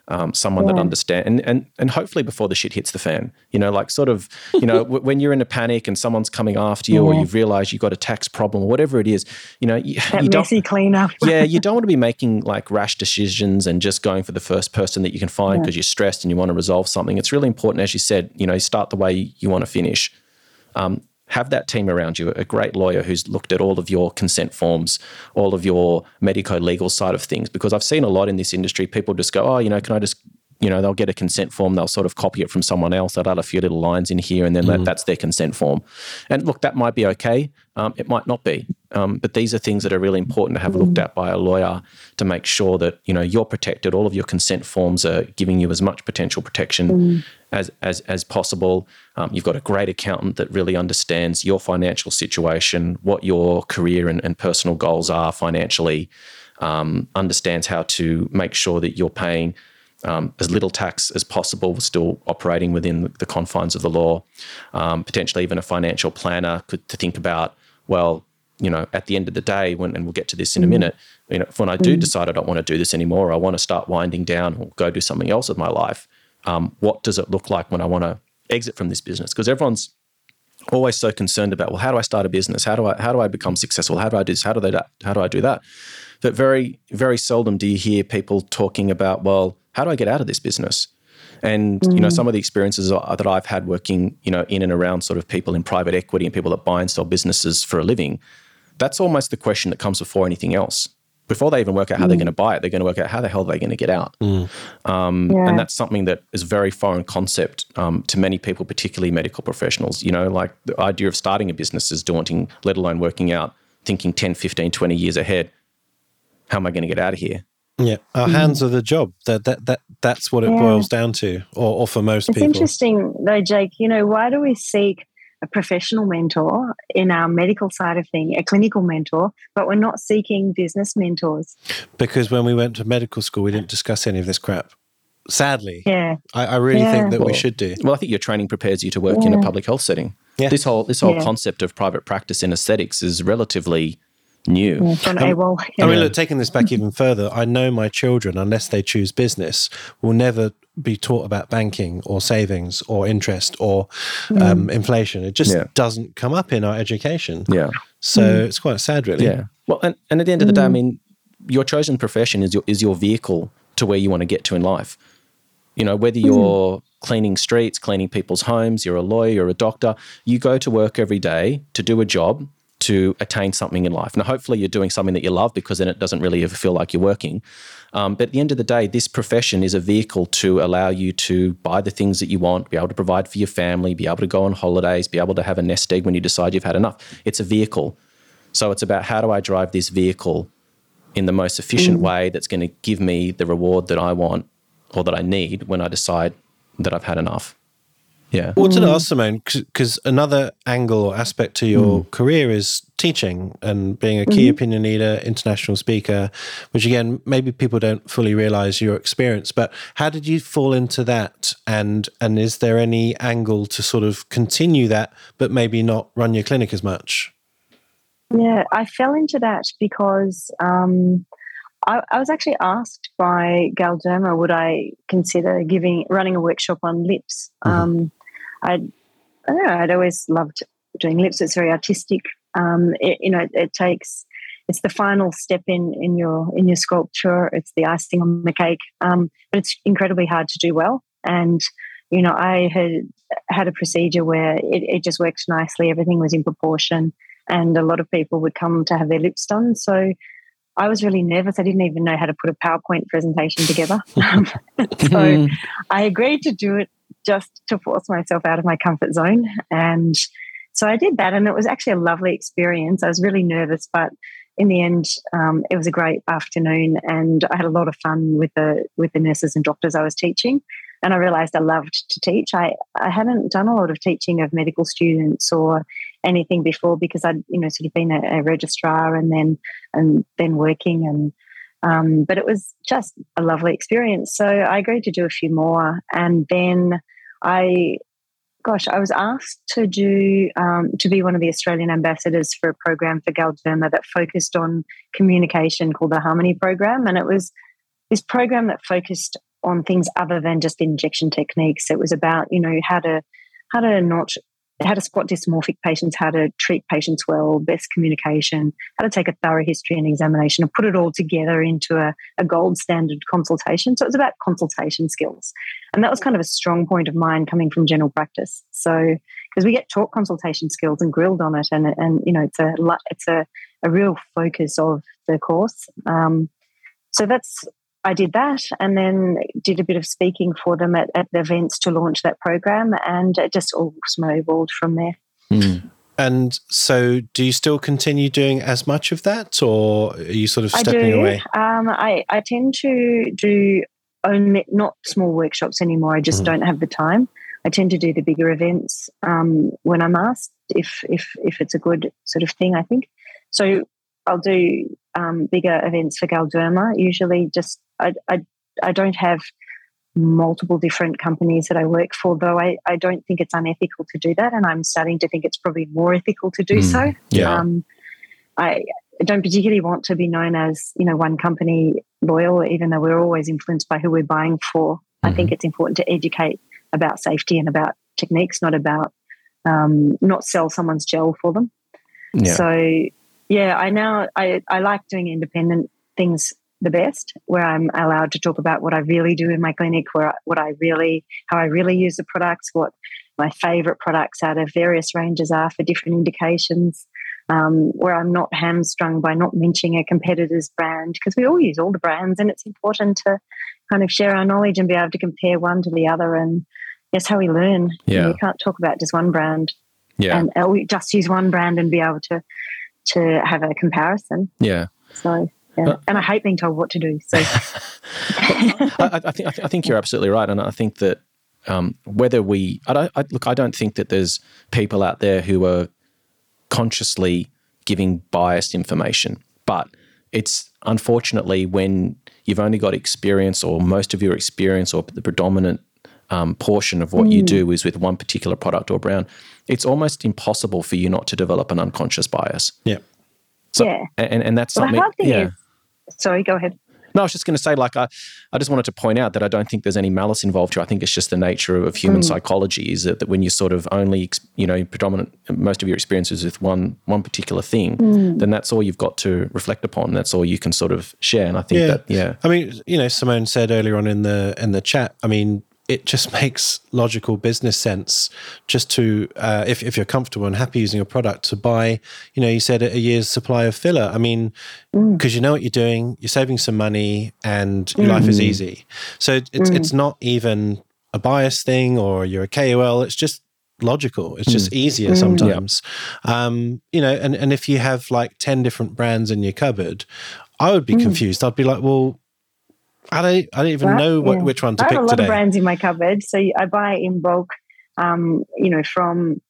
um, someone yeah. that understands, and, and and hopefully before the shit hits the fan, you know, like sort of, you know, <laughs> w- when you're in a panic and someone's coming after you, yeah. or you've realised you've got a tax problem, or whatever it is, you know, you, that you messy cleanup. <laughs> yeah, you don't want to be making like rash decisions and just going for the first person that you can find because yeah. you're stressed and you want to resolve something. It's really important, as you said, you know, start the way you want to finish. Um, have that team around you, a great lawyer who's looked at all of your consent forms, all of your medico legal side of things. Because I've seen a lot in this industry, people just go, oh, you know, can I just you know, they'll get a consent form, they'll sort of copy it from someone else, they'll add a few little lines in here, and then mm. that, that's their consent form. And look, that might be okay. Um, it might not be. Um, but these are things that are really important to have looked at by a lawyer to make sure that, you know, you're protected. All of your consent forms are giving you as much potential protection mm. As, as, as possible. Um, you've got a great accountant that really understands your financial situation, what your career and, and personal goals are financially um, understands how to make sure that you're paying um, as little tax as possible, still operating within the confines of the law. Um, potentially, even a financial planner could to think about, well, you know, at the end of the day, when and we'll get to this in a mm. minute, you know, when I do mm. decide I don't want to do this anymore, I want to start winding down or go do something else with my life. Um, what does it look like when I want to exit from this business? Because everyone's always so concerned about, well, how do I start a business? How do I how do I become successful? How do I do this? How do they how do I do that? But very very seldom do you hear people talking about, well, how do I get out of this business? And mm. you know, mm. some of the experiences that I've had working, you know, in and around sort of people in private equity and people that buy and sell businesses for a living, that's almost the question that comes before anything else. Before they even work out how mm. they're going to buy it, they're going to work out how the hell they're going to get out. Mm. Um, yeah. And that's something that is a very foreign concept um, to many people, particularly medical professionals. You know, like the idea of starting a business is daunting, let alone working out, thinking 10, 15, 20 years ahead. How am I going to get out of here? Yeah, our mm. hands are the job. That that that that's what it yeah. boils down to, or, or for most it's people. It's interesting though, Jake. You know, why do we seek a professional mentor in our medical side of thing, a clinical mentor, but we're not seeking business mentors? Because when we went to medical school, we didn't discuss any of this crap. Sadly, yeah, I, I really yeah. think that well, we should do. Well, I think your training prepares you to work yeah. in a public health setting. Yeah. This whole this whole concept of private practice in aesthetics is relatively new. Yeah, um, yeah. I mean, look, taking this back even further, I know my children, unless they choose business, will never be taught about banking or savings or interest or mm. um, inflation. It just yeah. doesn't come up in our education. Yeah. So mm. it's quite sad, really. Yeah. Well, and, and at the end of the day, I mm. mean, your chosen profession is your is your vehicle to where you want to get to in life. You know, whether mm. you're cleaning streets, cleaning people's homes, you're a lawyer, you're a doctor, you go to work every day to do a job to attain something in life. Now, hopefully, you're doing something that you love because then it doesn't really ever feel like you're working. Um, but at the end of the day, this profession is a vehicle to allow you to buy the things that you want, be able to provide for your family, be able to go on holidays, be able to have a nest egg when you decide you've had enough. It's a vehicle. So it's about how do I drive this vehicle in the most efficient mm. way that's going to give me the reward that I want or that I need when I decide that I've had enough. Yeah. Well, to ask Simone, because another angle or aspect to your mm. career is teaching and being a key mm-hmm. opinion leader, international speaker, which again, maybe people don't fully realize your experience. But how did you fall into that? And and is there any angle to sort of continue that, but maybe not run your clinic as much? Yeah, I fell into that because um, I, I, was actually asked by Galderma would I consider giving running a workshop on lips. Mm-hmm. Um, I, I don't know, I'd always loved doing lips. It's very artistic. Um, it, you know, it, it, takes it's the final step in in your in your sculpture. It's the icing on the cake, um, but it's incredibly hard to do well. And you know, I had had a procedure where it, it just worked nicely. Everything was in proportion, and a lot of people would come to have their lips done. So I was really nervous. I didn't even know how to put a PowerPoint presentation together. <laughs> <laughs> so I agreed to do it just to force myself out of my comfort zone. And so I did that, and it was actually a lovely experience. I was really nervous, but in the end, um, it was a great afternoon, and I had a lot of fun with the with the nurses and doctors I was teaching. And I realized I loved to teach. I, I hadn't done a lot of teaching of medical students or anything before because I'd you know sort of been a, a registrar and then and then working and um, but it was just a lovely experience. So I agreed to do a few more, and then I, gosh, I was asked to do um, to be one of the Australian ambassadors for a program for Galderma that focused on communication called the Harmony Program, and it was this program that focused on things other than just injection techniques. It was about you know how to how to not how to spot dysmorphic patients, how to treat patients well, best communication, how to take a thorough history and examination and put it all together into a, a gold standard consultation. So it's about consultation skills. And that was kind of a strong point of mine coming from general practice. So, because we get taught consultation skills and grilled on it, and, and you know, it's a, it's a, a real focus of the course. Um, so that's I did that and then did a bit of speaking for them at, at the events to launch that program, and it just all snowballed from there. Mm. And so, do you still continue doing as much of that, or are you sort of stepping away? Um, I, I tend to do only not small workshops anymore. I just mm. don't have the time. I tend to do the bigger events um, when I'm asked if if if it's a good sort of thing. I think so. I'll do um, bigger events for Galderma. Usually, just I, I I don't have multiple different companies that I work for, though I, I don't think it's unethical to do that. And I'm starting to think it's probably more ethical to do mm, so. Yeah. Um, I don't particularly want to be known as, you know, one company loyal, even though we're always influenced by who we're buying for. Mm-hmm. I think mm-hmm. it's important to educate about safety and about techniques, not about um, not sell someone's gel for them. Yeah. So yeah, I now I, I like doing independent things the best, where I'm allowed to talk about what I really do in my clinic, where what I really, how I really use the products, what my favorite products out of various ranges are for different indications, um, where I'm not hamstrung by not mentioning a competitor's brand, because we all use all the brands, and it's important to kind of share our knowledge and be able to compare one to the other, and that's how we learn. Yeah, we can't talk about just one brand. Yeah, and uh, we just use one brand and be able to to have a comparison. Yeah. So yeah. and I hate being told what to do. So <laughs> I, I, think I, th- I, think you're absolutely right, and I think that um, whether we I don't I, look, I don't think that there's people out there who are consciously giving biased information, but it's unfortunately when you've only got experience or most of your experience or the predominant um, portion of what mm. you do is with one particular product or brand, it's almost impossible for you not to develop an unconscious bias. Yeah. So, yeah. And, and that's well, something. yeah. Is, sorry, go ahead. No, I was just going to say, like, I, I just wanted to point out that I don't think there's any malice involved here. I think it's just the nature of human mm. psychology is that, that when you sort of only, you know, predominant, most of your experiences with one one particular thing, mm. then that's all you've got to reflect upon. That's all you can sort of share. And I think yeah. that, yeah. I mean, you know, Simone said earlier on in the in the chat. I mean, it just <laughs> makes logical business sense just to uh, if, if you're comfortable and happy using a product to buy you know you said a year's supply of filler i mean because mm. you know what you're doing you're saving some money and your mm. life is mm. easy so it's mm. it's not even a bias thing or you're a kol it's just logical it's just mm. easier mm. sometimes yeah. um, you know and, and if you have like 10 different brands in your cupboard i would be confused i'd be like well I don't, I don't even know what, yeah. which one to pick today. I have a lot today. of brands in my cupboard, so I buy in bulk. Um, you know, from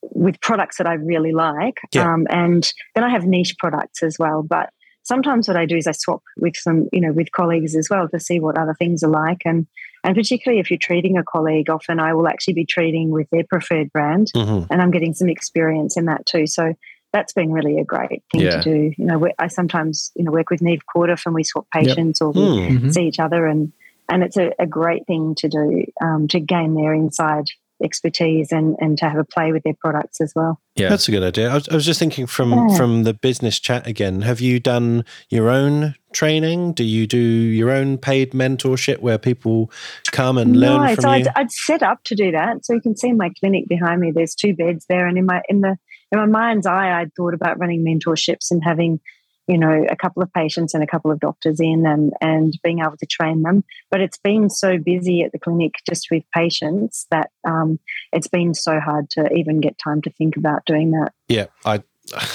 with products that I really like, yeah. um, and then I have niche products as well. But sometimes what I do is I swap with some, you know, with colleagues as well to see what other things are like, and and particularly if you're treating a colleague, often I will actually be treating with their preferred brand, mm-hmm. and I'm getting some experience in that too. So that's been really a great thing yeah. to do. You know, I sometimes you know work with Neve Cordiff and we swap patients yep. or we hmm. mm-hmm. see each other, and and it's a, a great thing to do um, to gain their inside expertise and and to have a play with their products as well. Yeah, that's a good idea. I was, I was just thinking from yeah. from the business chat again. Have you done your own training? Do you do your own paid mentorship where people come and learn no, from so you? I'd, I'd set up to do that. So you can see in my clinic behind me. There's two beds there, and in my in the in my mind's eye, I'd thought about running mentorships and having, you know, a couple of patients and a couple of doctors in and, and being able to train them. But it's been so busy at the clinic just with patients that um, it's been so hard to even get time to think about doing that. Yeah, I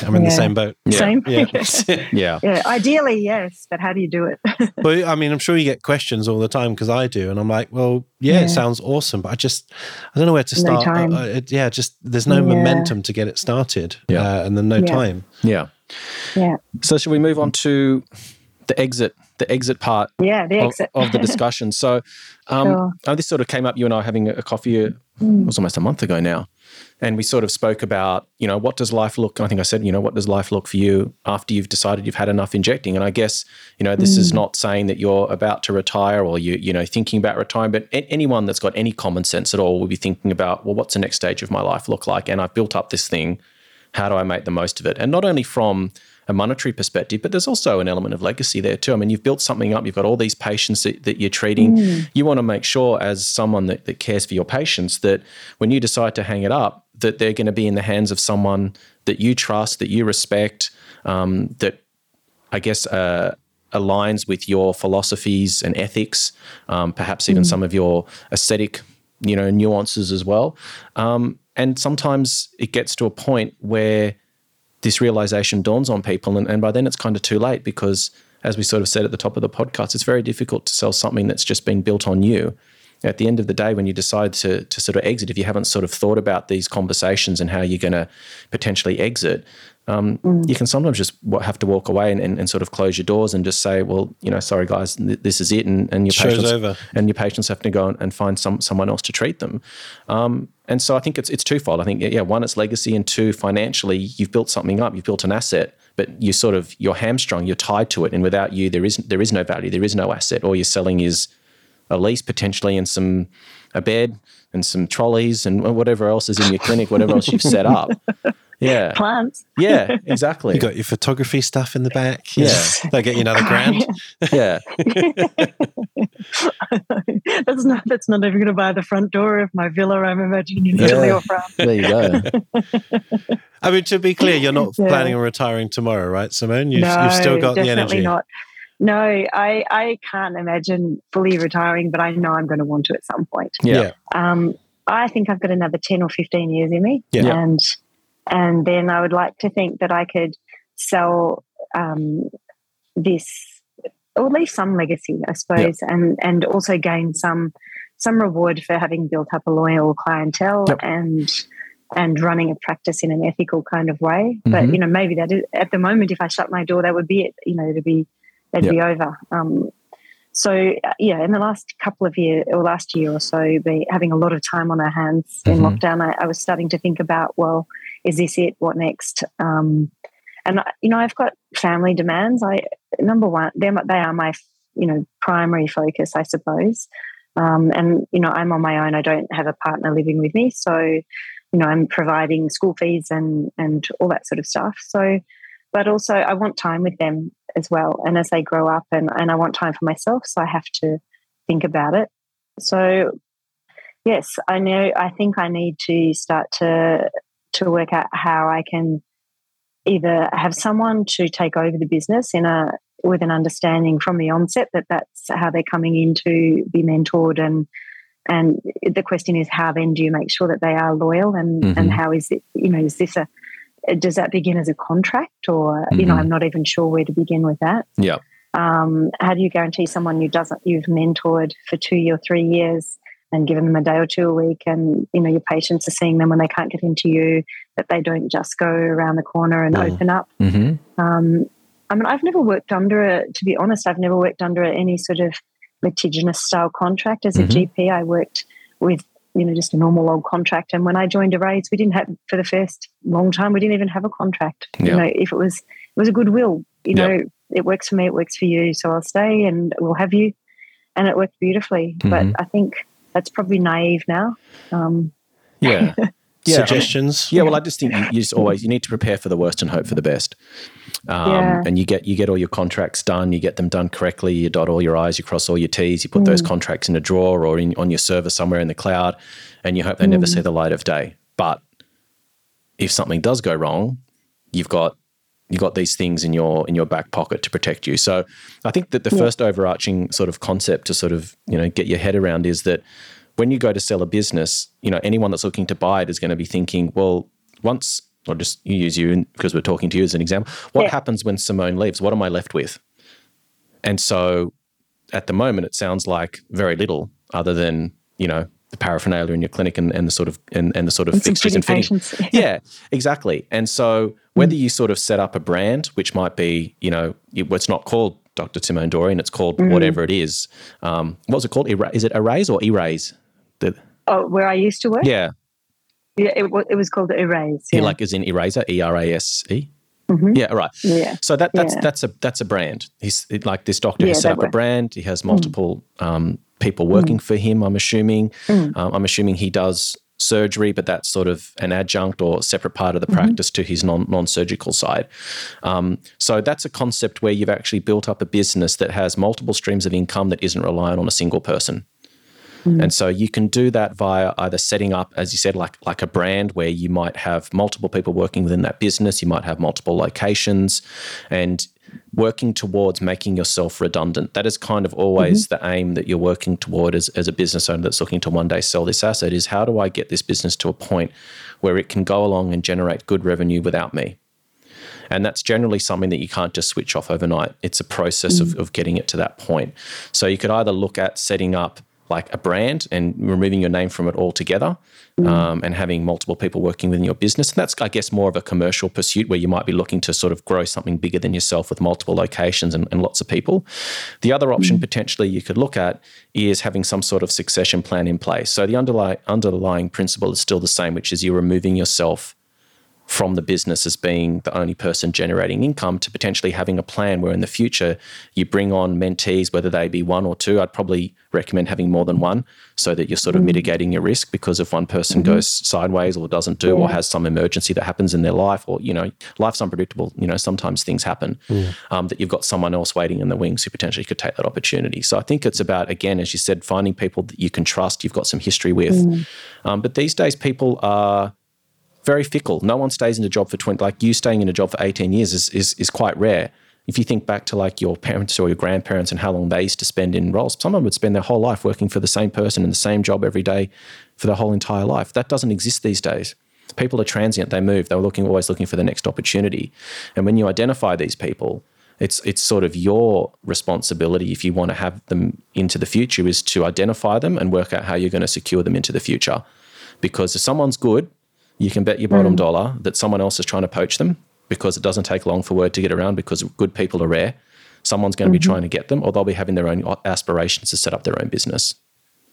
I'm in yeah. the same boat. Yeah. Same. Yeah. <laughs> yeah. yeah. Ideally, yes, but how do you do it? <laughs> but I mean, I'm sure you get questions all the time because I do, and I'm like, well, yeah, yeah, it sounds awesome, but I just I don't know where to start. No time. Uh, it, yeah, just there's no momentum to get it started. Yeah, uh, and then no time. Yeah. Yeah. So should we move on to the exit? The exit part. Yeah, the exit of, of the discussion. So, um, <laughs> sure. oh, this sort of came up. You and I were having a coffee. Uh, mm. It was almost a month ago now and we sort of spoke about you know what does life look i think i said you know what does life look for you after you've decided you've had enough injecting? And i guess you know this mm. is not saying that you're about to retire or you you know thinking about retiring but anyone that's got any common sense at all will be thinking about well what's the next stage of my life look like? And i've built up this thing how do i make the most of it? And not only from a monetary perspective, but there's also an element of legacy there too. I mean, you've built something up, you've got all these patients that, that you're treating. Mm. You want to make sure, as someone that, that cares for your patients, that when you decide to hang it up, that they're going to be in the hands of someone that you trust, that you respect, um, that I guess uh, aligns with your philosophies and ethics, um, perhaps even mm. some of your aesthetic, you know, nuances as well. Um, and sometimes it gets to a point where this realization dawns on people. And, and by then it's kind of too late because, as we sort of said at the top of the podcast, it's very difficult to sell something that's just been built on you. at the end of the day, when you decide to, to sort of exit, if you haven't sort of thought about these conversations and how you're going to potentially exit, um, mm. you can sometimes just have to walk away and, and, and, sort of close your doors and just say, well, you know, sorry guys, this is it, and, and your Show's patients over. and your patients have to go and find some someone else to treat them. Um, and so I think it's it's twofold. I think yeah, one, it's legacy, and two, financially, you've built something up, you've built an asset, but you sort of you're hamstrung, you're tied to it, and without you, there is there is no value, there is no asset. All you're selling is a lease potentially and some a bed and some trolleys and whatever else is in your clinic, whatever else you've set up. <laughs> Yeah. Plants. Yeah, <laughs> exactly. You got your photography stuff in the back. Yeah. They'll get you another grand. <laughs> yeah. <laughs> that's not that's not even going to buy the front door of my villa. I'm imagining in Italy yeah. or France. There you go. I mean, to be clear, you're not yeah. planning on retiring tomorrow, right, Simone? You've, no, you've still got the energy. not. No, I, I can't imagine fully retiring, but I know I'm going to want to at some point. Yeah. Um, I think I've got another 10 or 15 years in me. Yeah. And and then I would like to think that I could sell um, this, or leave some legacy, I suppose, yep. and and also gain some some reward for having built up a loyal clientele yep. and and running a practice in an ethical kind of way. Mm-hmm. But you know, maybe that is, at the moment, if I shut my door, that would be it. You know, it'd be it'd yep. be over. Um, so yeah, in the last couple of years or last year or so, be having a lot of time on our hands mm-hmm. in lockdown, I, I, was starting to think about well, is this it? What next? Um, and you know, I've got family demands. I number one, they they are my you know primary focus, I suppose. Um, and you know, I'm on my own. I don't have a partner living with me, so you know, I'm providing school fees and and all that sort of stuff. So, but also, I want time with them as well. And as they grow up, and and I want time for myself, so I have to think about it. So, yes, I know. I think I need to start to to work out how I can either have someone to take over the business in a with an understanding from the onset that that's how they're coming in to be mentored and and the question is how then do you make sure that they are loyal and mm-hmm. and how is it you know is this a does that begin as a contract or mm-hmm. you know mm-hmm. I'm not even sure where to begin with that yeah um, how do you guarantee someone you doesn't you've mentored for two or three years and given them a day or two a week and you know your patients are seeing them when they can't get into you that they don't just go around the corner and mm. open up mm-hmm. um, i mean i've never worked under a to be honest i've never worked under any sort of litigious style contract as a mm-hmm. gp i worked with you know just a normal old contract and when i joined Erase we didn't have for the first long time we didn't even have a contract you know if it was it was a goodwill you know it works for me it works for you so i'll stay and we'll have you and it worked beautifully mm-hmm. but i think that's probably naive now. Um, yeah. <laughs> yeah. Suggestions? Yeah, well, I just think you, you, just always you need to prepare for the worst and hope for the best. Um, yeah. And you get you get all your contracts done, you get them done correctly, you dot all your I's, you cross all your T's, you put mm. those contracts in a drawer or in, on your server somewhere in the cloud, and you hope they mm. never see the light of day. But if something does go wrong, you've got you've got these things in your in your back pocket to protect you. So I think that the yeah. first overarching sort of concept to sort of you know get your head around is that when you go to sell a business, you know anyone that's looking to buy it is going to be thinking, well, once or just use you because we're talking to you as an example. What yeah. happens when Simone leaves? What am I left with? And so at the moment, it sounds like very little other than you know the paraphernalia in your clinic and, and the sort of and, and the sort of and fixtures and fittings. yeah, exactly. And so whether mm. you sort of set up a brand, which might be, you know, it's not called Dr. Simone Dorian, it's called mm. whatever it is. Um, what's it called? Is it Erase or Erase? Oh, where I used to work? Yeah. Yeah, it, it was called Erase. Yeah. like as in eraser, E R A S E. Mm-hmm. Yeah, right. Yeah. So that that's yeah. that's a that's a brand. He's like this doctor yeah, has set up a brand. He has multiple mm. um, people working mm. for him. I'm assuming. Mm. Um, I'm assuming he does surgery, but that's sort of an adjunct or separate part of the mm-hmm. practice to his non non surgical side. Um, so that's a concept where you've actually built up a business that has multiple streams of income that isn't reliant on a single person. Mm-hmm. And so you can do that via either setting up, as you said, like like a brand where you might have multiple people working within that business. You might have multiple locations, and working towards making yourself redundant. That is kind of always mm-hmm. the aim that you're working toward as, as a business owner that's looking to one day sell this asset is how do I get this business to a point where it can go along and generate good revenue without me? And that's generally something that you can't just switch off overnight. It's a process mm-hmm. of, of getting it to that point. So you could either look at setting up like a brand and removing your name from it altogether um, and having multiple people working within your business. And that's, I guess, more of a commercial pursuit where you might be looking to sort of grow something bigger than yourself with multiple locations and, and lots of people. The other option mm. potentially you could look at is having some sort of succession plan in place. So the underlying, underlying principle is still the same, which is you're removing yourself from the business as being the only person generating income to potentially having a plan where in the future you bring on mentees, whether they be one or two. I'd probably recommend having more than one so that you're sort of mm. mitigating your risk because if one person mm-hmm. goes sideways or doesn't do yeah. or has some emergency that happens in their life or, you know, life's unpredictable, you know, sometimes things happen, mm. um, that you've got someone else waiting in the wings who potentially could take that opportunity. So I think it's about, again, as you said, finding people that you can trust, you've got some history with. Mm. Um, but these days people are very fickle. No one stays in a job for 20, like you staying in a job for 18 years is, is, is quite rare. If you think back to like your parents or your grandparents and how long they used to spend in roles, someone would spend their whole life working for the same person in the same job every day for their whole entire life. That doesn't exist these days. People are transient, they move, they're looking always looking for the next opportunity. And when you identify these people, it's it's sort of your responsibility if you want to have them into the future is to identify them and work out how you're going to secure them into the future. Because if someone's good, you can bet your bottom mm. dollar that someone else is trying to poach them because it doesn't take long for word to get around because good people are rare. Someone's going to mm-hmm. be trying to get them, or they'll be having their own aspirations to set up their own business.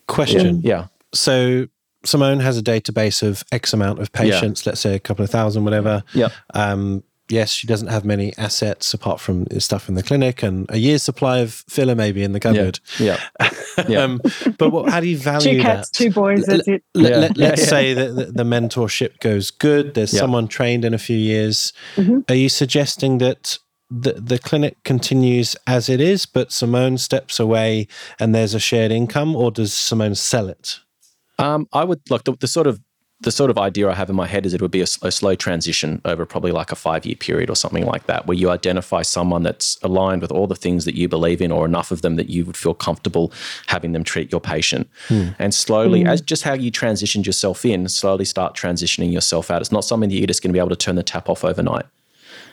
Question. Yeah. So Simone has a database of X amount of patients, yeah. let's say a couple of thousand, whatever. Yeah. Um, yes, she doesn't have many assets apart from stuff in the clinic and a year's supply of filler maybe in the cupboard. Yeah. <laughs> yeah. um, but what, how do you value two cats, that? two boys? That's it. Let, us yeah. say that the, the, mentorship goes good. There's someone trained in a few years. Mm-hmm. Are you suggesting that? The, the clinic continues as it is, but Simone steps away and there's a shared income, or does Simone sell it? Um, I would look the, the, sort of the sort of idea I have in my head is it would be a, a slow transition over probably like a five year period or something like that, where you identify someone that's aligned with all the things that you believe in, or enough of them that you would feel comfortable having them treat your patient. Hmm. And slowly, hmm. as just how you transitioned yourself in, slowly start transitioning yourself out. It's not something that you're just going to be able to turn the tap off overnight.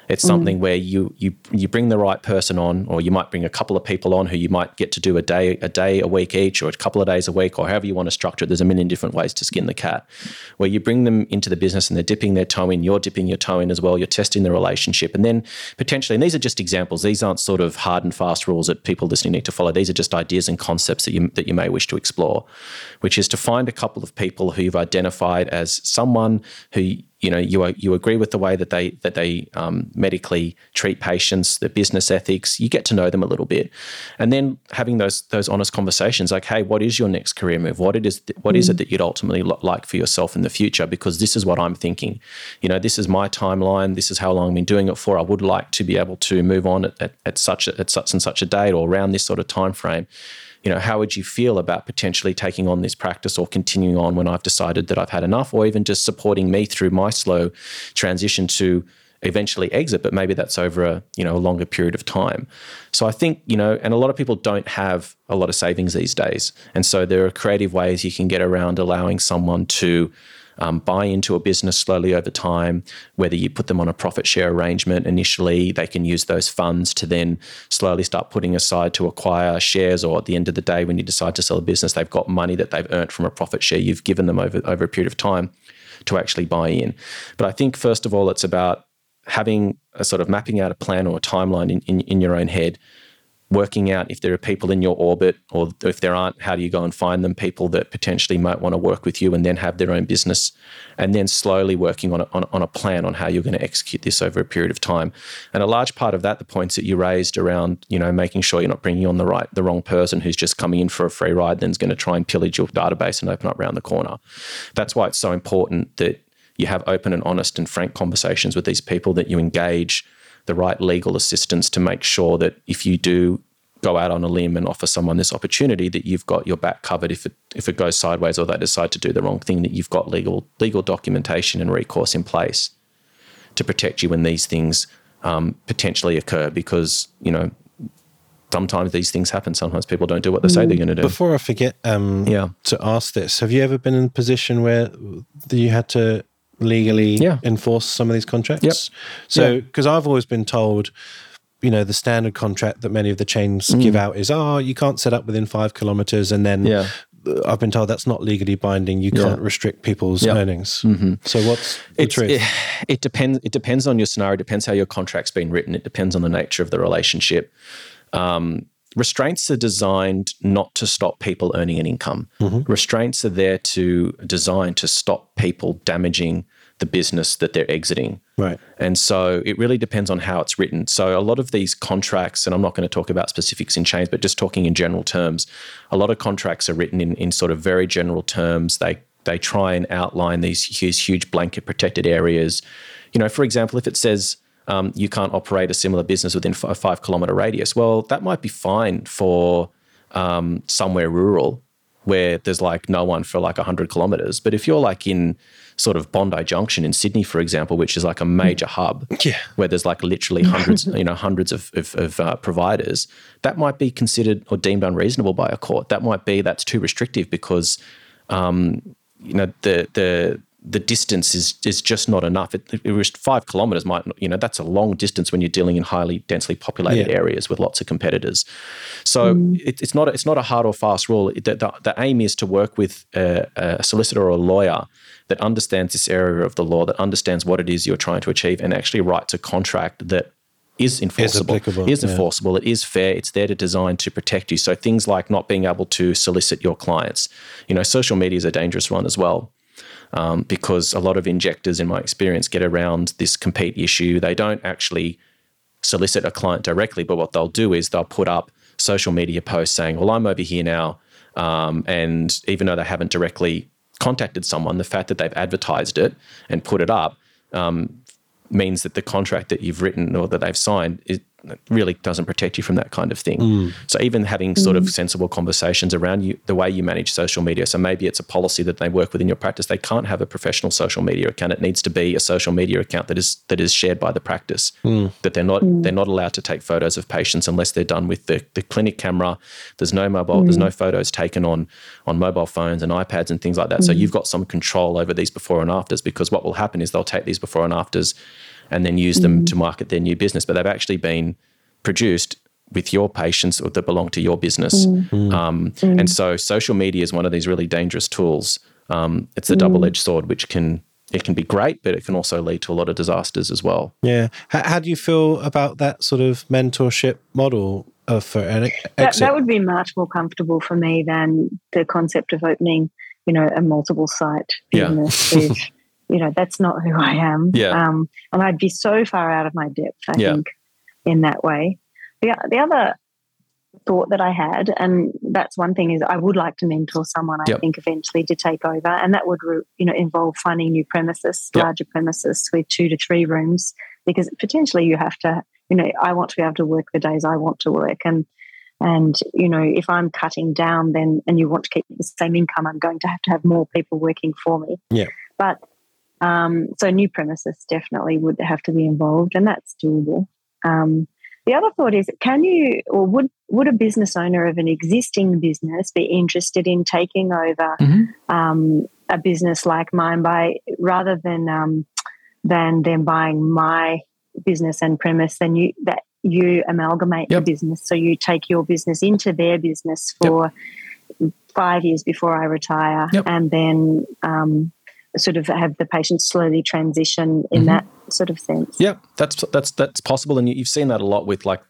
It's mm. something where you you you bring the right person on, or you might bring a couple of people on who you might get to do a day a day a week each, or a couple of days a week, or however you want to structure it. There's a million different ways to skin the cat. Where you bring them into the business and they're dipping their toe in, you're dipping your toe in as well. You're testing the relationship, and then potentially, and these are just examples. These aren't sort of hard and fast rules that people listening need to follow. These are just ideas and concepts that you that you may wish to explore, which is to find a couple of people who you've identified as someone who you know you you agree with the way that they that they um, medically treat patients, the business ethics. You get to know them a little bit, and then having those those honest conversations, like, hey, what is your next career move? What it is what mm. is it mm. that you'd ultimately like for yourself in the future? Because this is what I'm thinking. You know, this is my timeline. This is how long I've been doing it for. I would like to be able to move on at, at, at such a, at such and such a date or around this sort of time frame you know, how would you feel about potentially taking on this practice or continuing on when I've decided that I've had enough, or even just supporting me through my slow transition to eventually exit, but maybe that's over a you know a longer period of time. So I think you know, and a lot of people don't have a lot of savings these days, and so there are creative ways you can get around allowing someone to um, buy into a business slowly over time. Whether you put them on a profit share arrangement initially, they can use those funds to then slowly start putting aside to acquire shares, or at the end of the day, when you decide to sell a business, they've got money that they've earned from a profit share you've given them over, over a period of time to actually buy in. But I think, first of all, it's about having a sort of mapping out a plan or a timeline in, in, in your own head working out if there are people in your orbit or if there aren't, how do you go and find them, people that potentially might want to work with you and then have their own business, and then slowly working on a, on, on a plan on how you're going to execute this over a period of time. And a large part of that, the points that you raised around, you know, making sure you're not bringing on the right, the wrong person who's just coming in for a free ride, then is going to try and pillage your database and open up around the corner. That's why it's so important that you have open and honest and frank conversations with these people that you engage the right legal assistance to make sure that if you do go out on a limb and offer someone this opportunity that you've got your back covered if it if it goes sideways or they decide to do the wrong thing that you've got legal legal documentation and recourse in place to protect you when these things um, potentially occur because you know sometimes these things happen sometimes people don't do what they say they're going to do before i forget um, yeah. to ask this have you ever been in a position where you had to legally yeah. enforce some of these contracts. Yep. So, because yeah. I've always been told, you know, the standard contract that many of the chains mm. give out is, oh, you can't set up within five kilometers, and then yeah. I've been told that's not legally binding. You can't restrict people's earnings. Mm-hmm. So what's the it's, truth? It, it, depends. It depends on your scenario. It depends how your contract's been written. It depends on the nature of the relationship. Um, restraints are designed not to stop people earning an income. Mm-hmm. Restraints are there to design to stop people damaging the business that they're exiting. Right. And so it really depends on how it's written. So a lot of these contracts, and I'm not going to talk about specifics in chains, but just talking in general terms, a lot of contracts are written in, in sort of very general terms. They they try and outline these huge, huge blanket protected areas. You know, for example, if it says um, you can't operate a similar business within a five kilometer radius, well, that might be fine for um, somewhere rural where there's like no one for like 100 kilometers. But if you're like in sort of Bondi Junction in Sydney, for example, which is like a major hub, yeah. where there's like literally hundreds, <laughs> you know, hundreds of, of, of uh, providers, that might be considered or deemed unreasonable by a court. That might be that's too restrictive because, um, you know, the the the distance is is just not enough. It, it was five kilometers might you know that's a long distance when you're dealing in highly densely populated yeah. areas with lots of competitors. So mm. it, it's not a, it's not a hard or fast rule. The, the, the aim is to work with a, a, solicitor or a lawyer that understands this area of the law, that understands what it is you're trying to achieve, and actually writes a contract that is enforceable. Is, is enforceable. It is fair. It's there to design to protect you. So things like not being able to solicit your clients. You know, social media is a dangerous one as well um, because a lot of injectors, in my experience, get around this compete issue. They don't actually solicit a client directly, but what they'll do is they'll put up social media posts saying, "Well, I'm over here now," um, and even though they haven't directly contacted someone, the fact that they've advertised it and put it up um, means that the contract that you've written or that they've signed is, really doesn't protect you from that kind of thing. Mm. So even having sort of mm. sensible conversations around you, the way you manage social media. So maybe it's a policy that they work within your practice. They can't have a professional social media account. It needs to be a social media account that is that is shared by the practice. Mm. That they're not mm. they're not allowed to take photos of patients unless they're done with the, the clinic camera. There's no mobile. There's no mm. photos taken on on mobile phones and iPads and things like that. So mm. you've got some control over these before and afters because what will happen is they'll take these before and afters and then use them mm. to market their new business. But they've actually been produced with your patients or that belong to your business. Mm. mm. Um, mm. And so social media is one of these really dangerous tools. Um, it's a mm. double edged sword, which can it can be great, but it can also lead to a lot of disasters as well. Yeah. How, how do you feel about that sort of mentorship model uh, for an exit? That, that would be much more comfortable for me than the concept of opening, you know, a multiple site business yeah. You know, that's not who I am. Yeah. Um, and I'd be so far out of my depth, I yeah. think, in that way. The, the other thought that I had, and that's one thing, is I would like to mentor someone, I yep. think, eventually to take over. And that would, you know, involve finding new premises, yep. larger premises with two to three rooms, because potentially you have to, you know, I want to be able to work the days I want to work. And and you know, if I'm cutting down, then and you want to keep the same income, I'm going to have to have more people working for me. Yeah. But um, so new premises definitely would have to be involved, and that's doable. Um, the other thought is, can you or would would a business owner of an existing business be interested in taking over mm-hmm. um, a business like mine by rather than um, than them buying my business and premise? Then you that you amalgamate yep. the business, so you take your business into their business for yep. five years before I retire, yep. and then um, sort of have the patient slowly transition in mm-hmm. that sort of sense. Yeah, that's that's that's possible, and you've seen that a lot with like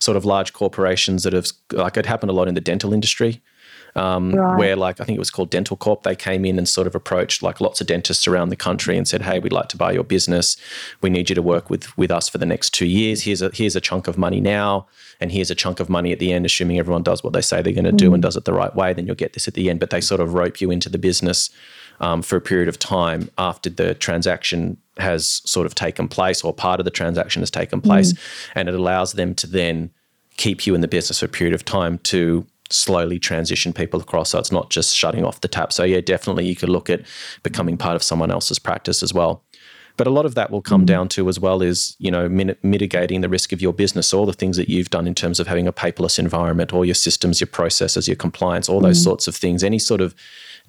sort of large corporations that have like it happened a lot in the dental industry. Um, right. Where, like, I think it was called Dental Corp, they came in and sort of approached like lots of dentists around the country and said, "Hey, we'd like to buy your business. We need you to work with with us for the next two years. Here's a here's a chunk of money now, and here's a chunk of money at the end. Assuming everyone does what they say they're going to mm. do and does it the right way, then you'll get this at the end. But they sort of rope you into the business um, for a period of time after the transaction has sort of taken place or part of the transaction has taken place. Mm. And it allows them to then keep you in the business for a period of time to slowly transition people across. So it's not just shutting off the tap. So, yeah, definitely you could look at becoming part of someone else's practice as well. But a lot of that will come mm. down to as well is, you know, min- mitigating the risk of your business, all the things that you've done in terms of having a paperless environment, all your systems, your processes, your compliance, all those mm. sorts of things. Any sort of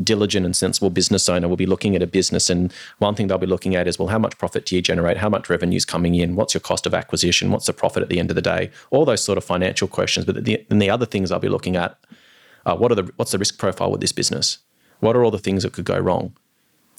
diligent and sensible business owner will be looking at a business. And one thing they'll be looking at is well how much profit do you generate? How much revenue is coming in? What's your cost of acquisition? What's the profit at the end of the day? All those sort of financial questions. But the, and the other things i'll be looking at uh, what are the what's the risk profile with this business? What are all the things that could go wrong?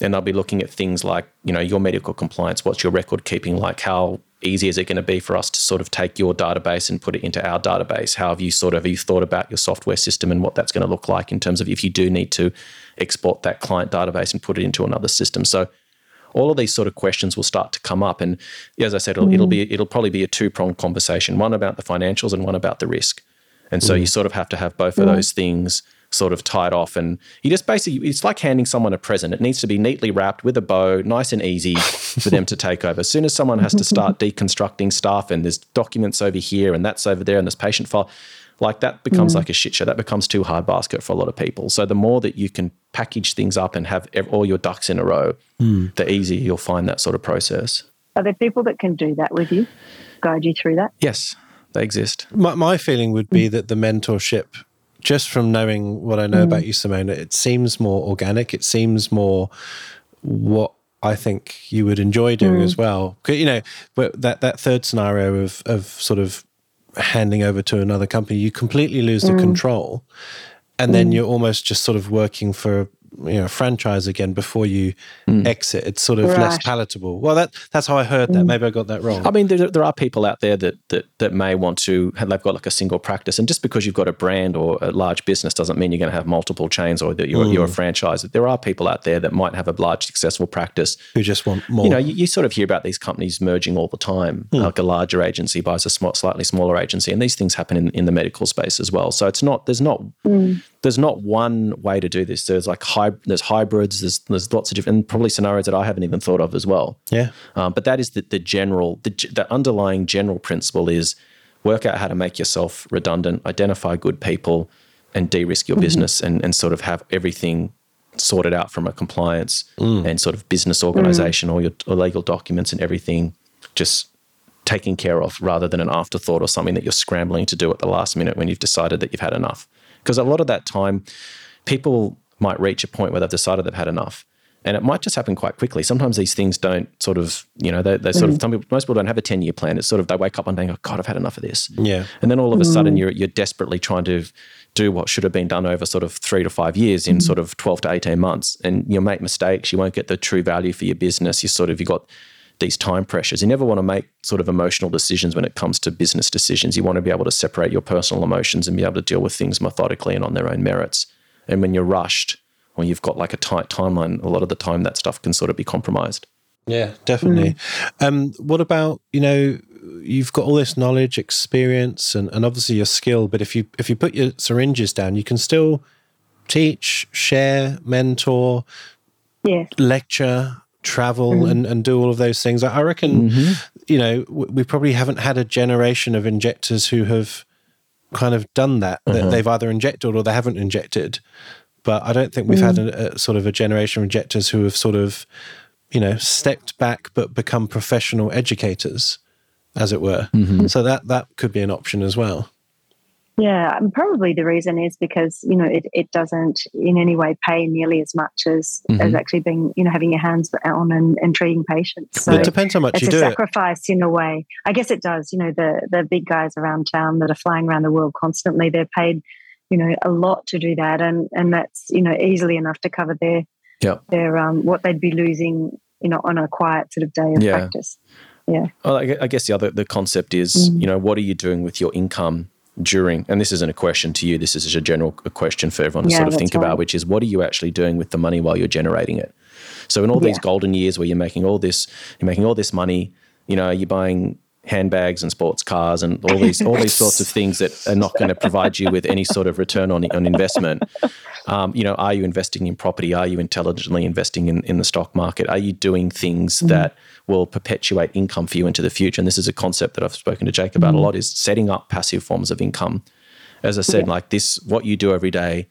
And they'll be looking at things like, you know, your medical compliance, what's your record keeping like, how easy is it going to be for us to sort of take your database and put it into our database? How have you sort of you thought about your software system and what that's going to look like in terms of if you do need to export that client database and put it into another system? So all of these sort of questions will start to come up. And as I said, it'll, mm. it'll be it'll probably be a two pronged conversation: one about the financials and one about the risk. And so mm. you sort of have to have both of those things sort of tied off. And you just basically, it's like handing someone a present. It needs to be neatly wrapped with a bow, nice and easy for them to take over. As soon as someone has to start <laughs> deconstructing stuff and there's documents over here and that's over there and this patient file, like that becomes mm. like a shit show. That becomes too hard basket for a lot of people. So the more that you can package things up and have all your ducks in a row, mm. the easier you'll find that sort of process. Are there people that can do that with you, guide you through that? Yes, they exist. My, my feeling would be that the mentorship just from knowing what I know mm. about you, Simona, it seems more organic. It seems more what I think you would enjoy doing mm. as well. You know, but that that third scenario of of sort of handing over to another company, you completely lose mm. the control, and then mm. you're almost just sort of working for you know franchise again before you mm. exit it's sort of right. less palatable well that that's how i heard that mm. maybe i got that wrong i mean there, there are people out there that, that that may want to they've got like a single practice and just because you've got a brand or a large business doesn't mean you're going to have multiple chains or that you're, mm. you're a mm. franchise there are people out there that might have a large successful practice who just want more you know you, you sort of hear about these companies merging all the time mm. like a larger agency buys a small, slightly smaller agency and these things happen in, in the medical space as well so it's not there's not mm. There's not one way to do this there's like high there's hybrids. There's there's lots of different and probably scenarios that I haven't even thought of as well. Yeah. Um, but that is the, the general the, the underlying general principle is work out how to make yourself redundant, identify good people, and de-risk your mm-hmm. business and and sort of have everything sorted out from a compliance mm. and sort of business organization, mm. all your or legal documents and everything just taken care of rather than an afterthought or something that you're scrambling to do at the last minute when you've decided that you've had enough. Because a lot of that time, people might reach a point where they've decided they've had enough. And it might just happen quite quickly. Sometimes these things don't sort of, you know, they, they sort mm. of, some people, most people don't have a 10 year plan. It's sort of, they wake up one day and go, God, I've had enough of this. Yeah. And then all of a sudden you're, you're desperately trying to do what should have been done over sort of three to five years in mm. sort of 12 to 18 months. And you'll make mistakes. You won't get the true value for your business. You sort of, you got these time pressures. You never want to make sort of emotional decisions when it comes to business decisions. You want to be able to separate your personal emotions and be able to deal with things methodically and on their own merits. And when you're rushed, or you've got like a tight timeline, a lot of the time that stuff can sort of be compromised. Yeah, definitely. Mm. Um, what about you know you've got all this knowledge, experience, and, and obviously your skill. But if you if you put your syringes down, you can still teach, share, mentor, yeah. lecture, travel, mm. and and do all of those things. I reckon mm-hmm. you know we probably haven't had a generation of injectors who have kind of done that. That uh-huh. they've either injected or they haven't injected but I don't think we've mm. had a, a, sort of a generation of injectors who have sort of, you know, stepped back but become professional educators, as it were. Mm-hmm. So that that could be an option as well. Yeah, and probably the reason is because you know it, it doesn't in any way pay nearly as much as mm-hmm. as actually being you know having your hands on and, and treating patients. So it depends how much it's you a do. Sacrifice it. in a way. I guess it does. You know the the big guys around town that are flying around the world constantly. They're paid you know a lot to do that and and that's you know easily enough to cover their yeah their um what they'd be losing you know on a quiet sort of day of yeah. practice yeah well i guess the other the concept is mm. you know what are you doing with your income during and this isn't a question to you this is just a general question for everyone to yeah, sort of think right. about which is what are you actually doing with the money while you're generating it so in all yeah. these golden years where you're making all this you're making all this money you know you're buying handbags and sports cars and all these all these sorts of <laughs> things that are not going to provide you with any sort of return on, on investment. Um, you know, are you investing in property? Are you intelligently investing in, in the stock market? Are you doing things mm-hmm. that will perpetuate income for you into the future? And this is a concept that I've spoken to Jake about mm-hmm. a lot: is setting up passive forms of income. As I said, yeah. like this, what you do every day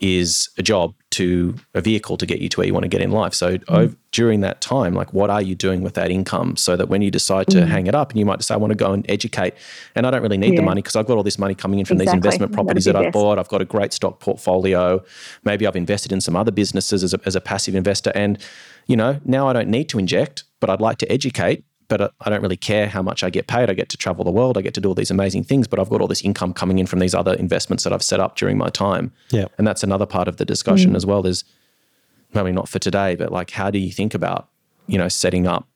is a job to a vehicle to get you to where you want to get in life. So mm. over, during that time, like what are you doing with that income so that when you decide to mm. hang it up and you might decide I want to go and educate and I don't really need yeah. the money because I've got all this money coming in from exactly. these investment properties that I've bought. I've got a great stock portfolio. Maybe I've invested in some other businesses as a, as a passive investor and you know, now I don't need to inject, but I'd like to educate but I don't really care how much I get paid. I get to travel the world. I get to do all these amazing things, but I've got all this income coming in from these other investments that I've set up during my time. Yeah. And that's another part of the discussion mm. as well. Is maybe not for today, but like, how do you think about, you know, setting up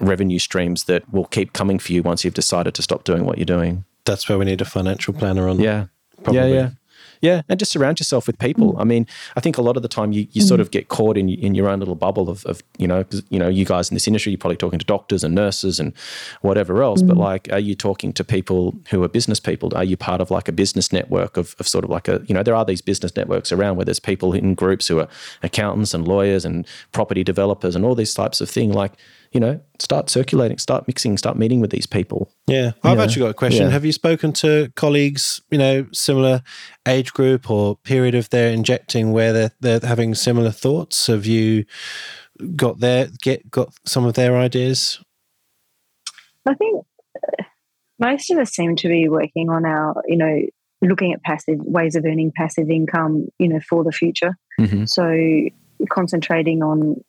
revenue streams that will keep coming for you once you've decided to stop doing what you're doing? That's where we need a financial planner on. Yeah. Probably. Yeah, yeah. Yeah, and just surround yourself with people. Mm. I mean, I think a lot of the time you, you mm. sort of get caught in in your own little bubble of, of you know, you know, you guys in this industry, you're probably talking to doctors and nurses and whatever else. Mm. But like, are you talking to people who are business people? Are you part of like a business network of, of sort of like a, you know, there are these business networks around where there's people in groups who are accountants and lawyers and property developers and all these types of thing. Like, you know, start circulating, start mixing, start meeting with these people. Yeah. I've actually got a question. Yeah. Have you spoken to colleagues, you know, similar age group or period of their injecting where they're, they're having similar thoughts? Have you got their, get, got some of their ideas? I think uh, most of us seem to be working on our, you know, looking at passive ways of earning passive income, you know, for the future. Mm-hmm. So concentrating on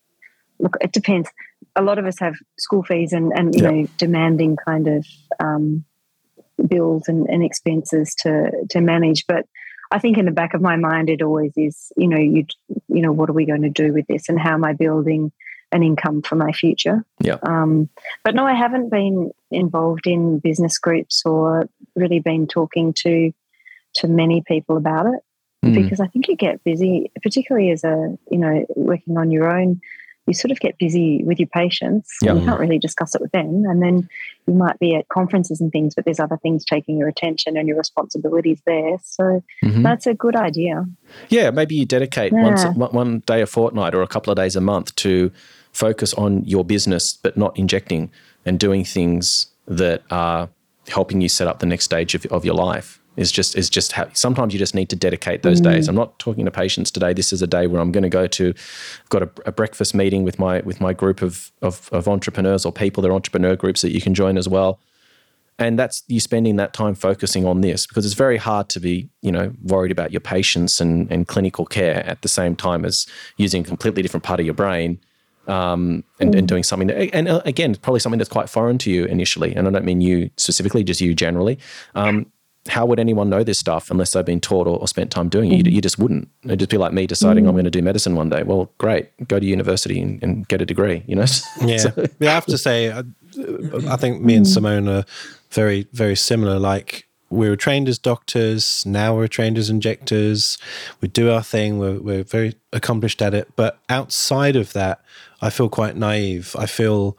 look, it depends. A lot of us have school fees and, and you know, demanding kind of um, bills and, and expenses to to manage. But I think in the back of my mind, it always is, you know, you you know, what are we going to do with this, and how am I building an income for my future? Yeah. Um, but no, I haven't been involved in business groups or really been talking to to many people about it mm. because I think you get busy, particularly as a you know working on your own you sort of get busy with your patients. Yep. You can't really discuss it with them. And then you might be at conferences and things, but there's other things taking your attention and your responsibilities there. So mm-hmm. that's a good idea. Yeah, maybe you dedicate yeah. once one day a fortnight or a couple of days a month to focus on your business, but not injecting and doing things that are helping you set up the next stage of, of your life is just is just how, sometimes you just need to dedicate those mm. days. I'm not talking to patients today. This is a day where I'm going to go to I've got a, a, breakfast meeting with my with my group of, of of entrepreneurs or people. They're entrepreneur groups that you can join as well. And that's you spending that time focusing on this because it's very hard to be, you know, worried about your patients and, and clinical care at the same time as using a completely different part of your brain um, and, and, mm. doing something that, and uh, again, probably something that's quite foreign to you initially. And I don't mean you specifically, just you generally. Um, how would anyone know this stuff unless they've been taught or, or spent time doing it? You, you, just wouldn't. It'd just be like me deciding mm. I'm going to do medicine one day. Well, great, go to university and, and get a degree. You know. <laughs> Yeah, so, yeah. I have to say, I, I think me and mm. Simone are very, very similar. Like we were trained as doctors. Now we're trained as injectors. We do our thing. We're, we're very accomplished at it. But outside of that, I feel quite naive. I feel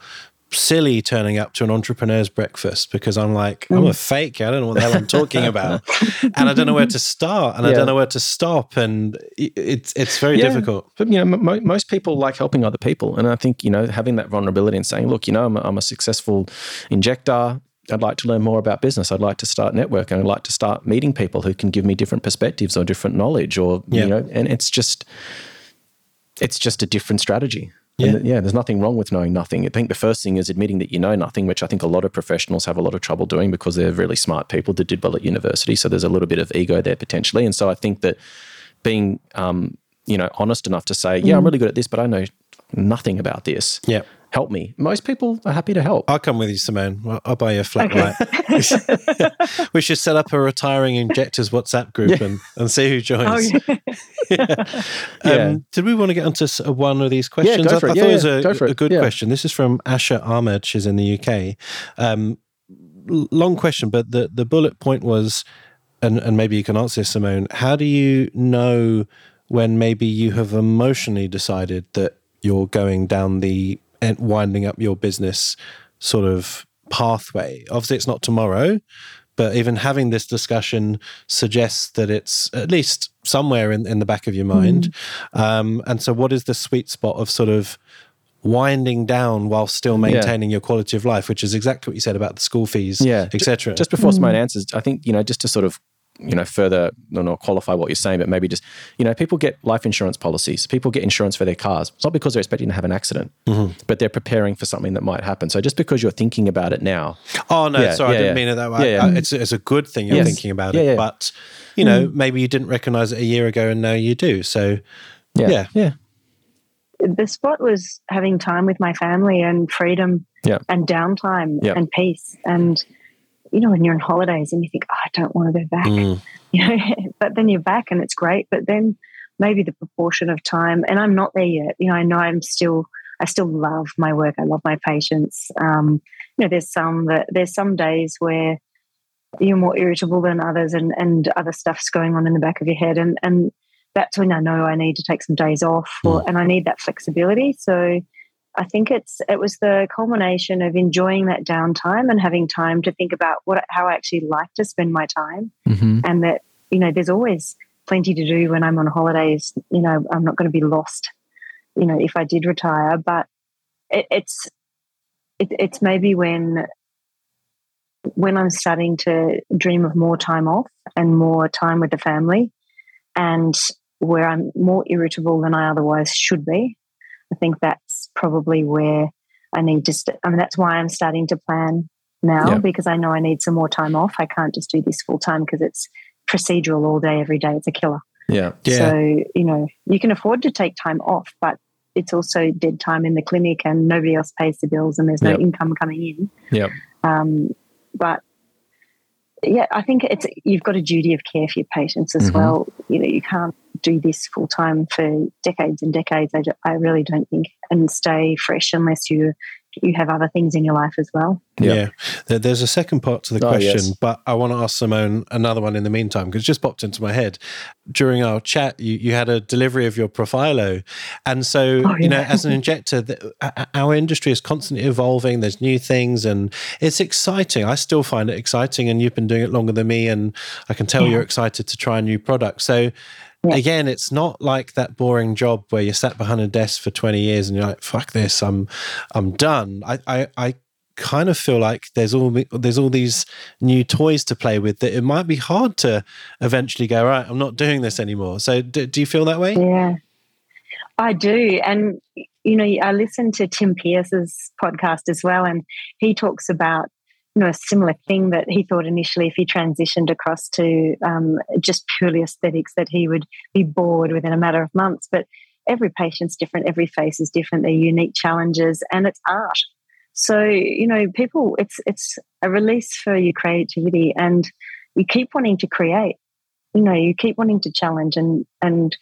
silly turning up to an entrepreneur's breakfast because I'm like, mm. I'm a fake. I don't know what the hell I'm talking about. <laughs> and I don't know where to start and yeah. I don't know where to stop. And it's, it's very yeah. difficult. But, you know, most people like helping other people. And I think, you know, having that vulnerability and saying, look, you know, I'm a, I'm a successful injector. I'd like to learn more about business. I'd like to start networking. I'd like to start meeting people who can give me different perspectives or different knowledge or, yeah. you know, and it's just, it's just a different strategy. Yeah. And, yeah, there's nothing wrong with knowing nothing. I think the first thing is admitting that you know nothing, which I think a lot of professionals have a lot of trouble doing because they're really smart people that did well at university. So there's a little bit of ego there potentially. And so I think that being, um, you know, honest enough to say, yeah, mm. I'm really good at this, but I know nothing about this. Yeah help me. Most people are happy to help. I'll come with you, Simone. I'll buy you a flat okay. white. <laughs> we should set up a retiring injectors WhatsApp group yeah. and, and see who joins. Oh, yeah. <laughs> yeah. Um, did we want to get onto one of these questions? Yeah, go for I, it. I thought it was a, a good question. This is from Asha Ahmed. She's in the UK. Um, long question, but the, the bullet point was, and, and maybe you can answer this, Simone, how do you know when maybe you have emotionally decided that you're going down the and winding up your business sort of pathway. Obviously, it's not tomorrow, but even having this discussion suggests that it's at least somewhere in, in the back of your mind. Mm. Um, and so, what is the sweet spot of sort of winding down while still maintaining yeah. your quality of life, which is exactly what you said about the school fees, yeah, etc. Just before mm. Simone answers, I think you know just to sort of you know further not qualify what you're saying but maybe just you know people get life insurance policies people get insurance for their cars it's not because they're expecting to have an accident mm-hmm. but they're preparing for something that might happen so just because you're thinking about it now oh no yeah, sorry yeah, i didn't yeah. mean it that way I, it's, it's a good thing you're yes. thinking about it but you know mm. maybe you didn't recognize it a year ago and now you do so yeah yeah the spot was having time with my family and freedom yeah. and downtime yeah. and peace. And, you know, when you're on holidays and you think, oh, I don't want to go back, mm. <laughs> you know, but then you're back and it's great. But then maybe the proportion of time, and I'm not there yet. You know, I know I'm still, I still love my work. I love my patients. Um, you know, there's some that there's some days where you're more irritable than others and, and other stuff's going on in the back of your head. And, and that's when I know I need to take some days off or, mm. and I need that flexibility. So I think it's it was the culmination of enjoying that downtime and having time to think about what how I actually like to spend my time, mm-hmm. and that you know there's always plenty to do when I'm on holidays. You know, I'm not going to be lost. You know, if I did retire, but it, it's it, it's maybe when when I'm starting to dream of more time off and more time with the family, and where I'm more irritable than I otherwise should be. I think that's probably where I need to. St- I mean, that's why I'm starting to plan now because I know I need some more time off. I can't just do this full time because it's procedural all day, every day. It's a killer. Yeah. yeah. So you know, you can afford to take time off, but it's also dead time in the clinic, and nobody else pays the bills, and there's no yep. income coming in. Yeah. Um, but yeah, I think it's you've got a duty of care for your patients as mm-hmm. well. You know, you can't do this full time for decades and decades. I, I really don't think, and stay fresh unless you you have other things in your life as well. Yeah. yeah. There's a second part to the oh, question, yes. but I want to ask Simone another one in the meantime because it just popped into my head. During our chat, you, you had a delivery of your Profhilo. And so, oh, yeah. you know, as an injector, the, uh, uh, our industry is constantly evolving. There's new things and it's exciting. I still find it exciting. And you've been doing it longer than me. And I can tell yeah. you're excited to try a new product. So, yeah. Again, it's not like that boring job where you sat behind a desk for 20 years and you're like, fuck this, I'm I'm done. I I, I kind of feel like there's all there's all these new toys to play with that it might be hard to eventually go right i'm not doing this anymore so do, do you feel that way yeah i do and you know i listened to tim pierce's podcast as well and he talks about you know, a similar thing that he thought initially if he transitioned across to um, just purely aesthetics that he would be bored within a matter of months. But every patient's different, every face is different, they're unique challenges, and it's art. So you know, people, it's it's a release for your creativity, and you keep wanting to create. You know, you keep wanting to challenge, and and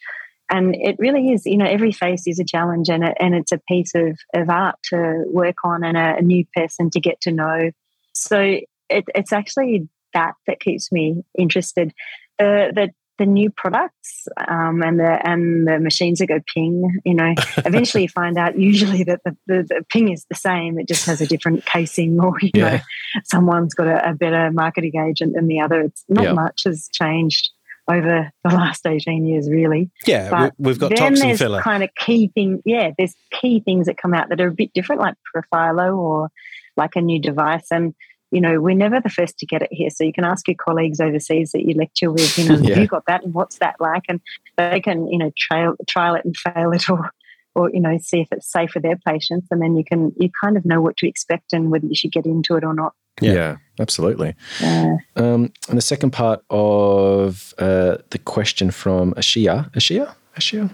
and it really is. You know, every face is a challenge, and it, and it's a piece of of art to work on, and a, a new person to get to know so it, it's actually that that keeps me interested. The the, the new products um, and the and the machines that go ping, you know, <laughs> eventually you find out usually that the, the, the, ping is the same. It just has a different casing, or you yeah. know, someone's got a, a, better marketing agent than the other. It's not yeah. much has changed over the last 18 years, really. Yeah, but we've got then there's filler. kind of key thing. Yeah, there's key things that come out that are a bit different, like Profhilo or like a new device. And you know, we're never the first to get it here. So you can ask your colleagues overseas that you lecture with, you know, yeah. <laughs> have you got that and what's that like? And they can, you know, trial, trial it and fail it or, or, you know, see if it's safe for their patients. And then you can, you kind of know what to expect and whether you should get into it or not. Yeah, yeah absolutely. Yeah. Um, and the second part of uh, the question from Ashia, Ashia, Ashia,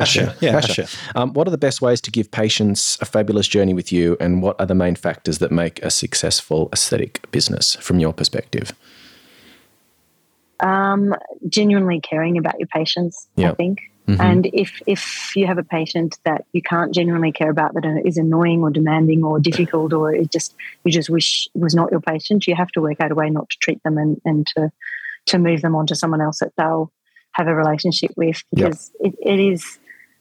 Asher. Yeah, Asher. Um, what are the best ways to give patients a fabulous journey with you, and what are the main factors that make a successful aesthetic business from your perspective? Um, genuinely caring about your patients, yep. I think. Mm-hmm. And if if you have a patient that you can't genuinely care about that is annoying or demanding or difficult or it just you just wish was not your patient, you have to work out a way not to treat them and, and to to move them on to someone else that they'll have a relationship with because yep. it, it is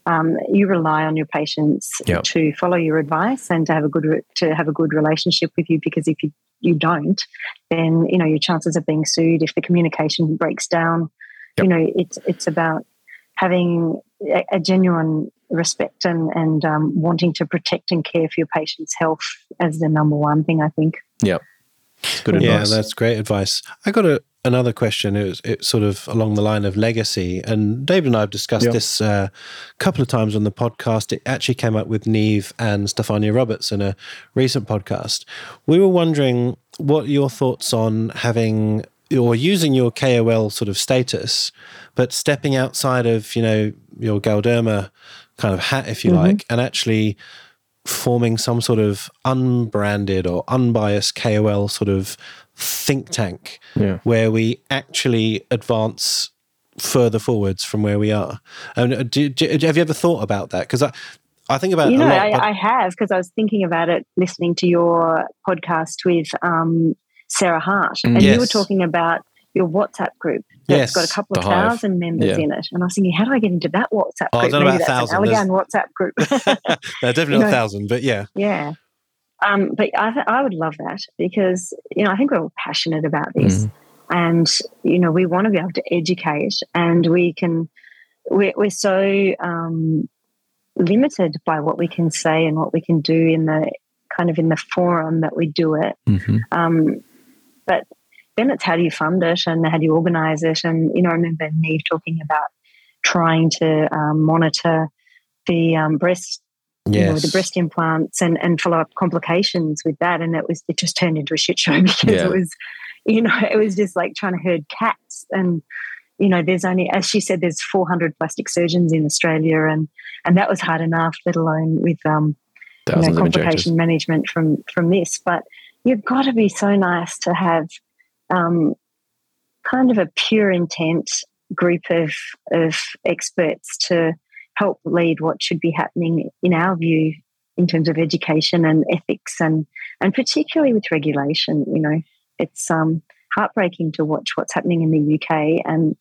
um, you rely on your patients yep. to follow your advice and to have a good re- to have a good relationship with you. Because if you you don't, then you know your chances of being sued if the communication breaks down. Yep. You know, it's it's about having a, a genuine respect and and um, wanting to protect and care for your patient's health as the number one thing. I think. Yep. Good advice. Yeah, that's great advice. I got a another question. It was it's sort of along the line of legacy, and David and I have discussed this uh, a couple of times on the podcast. It actually came up with Neve and Stefania Roberts in a recent podcast. We were wondering what your thoughts on having or using your KOL sort of status, but stepping outside of you know your Galderma kind of hat, if you mm-hmm. like, and actually forming some sort of unbranded or unbiased KOL sort of think tank yeah. where we actually advance further forwards from where we are. And do, do, have you ever thought about that? Because I, I think about you know, lot, I, I, have because I was thinking about it listening to your podcast with um, Sarah Hart, and yes. you were talking about your WhatsApp group that's yes, got a couple of thousand members yeah. in it. And I was thinking, how do I get into that WhatsApp oh, group? I don't know about thousand. Allergan WhatsApp group. <laughs> no, definitely <laughs> you know, a thousand, but yeah. Yeah. Um, but I, th- I would love that because, you know, I think we're all passionate about this. Mm. And, you know, we want to be able to educate and we can, we're, we're so um, limited by what we can say and what we can do in the kind of in the forum that we do it. Mm-hmm. Um, but then it's how do you fund it and how do you organize it? And, you know, I remember Neve talking about trying to um, monitor the um, breast, yes. you know, the breast implants and, and follow up complications with that. And it was, it just turned into a shit show <laughs> because yeah. it was, you know, it was just like trying to herd cats and, you know, there's only, as she said, there's 400 plastic surgeons in Australia, and and that was hard enough, let alone with um, you know, complication management from from this. But you've got to be so nice to have um, kind of a pure intent group of, of experts to help lead what should be happening in our view in terms of education and ethics and and particularly with regulation you know it's um, heartbreaking to watch what's happening in the UK and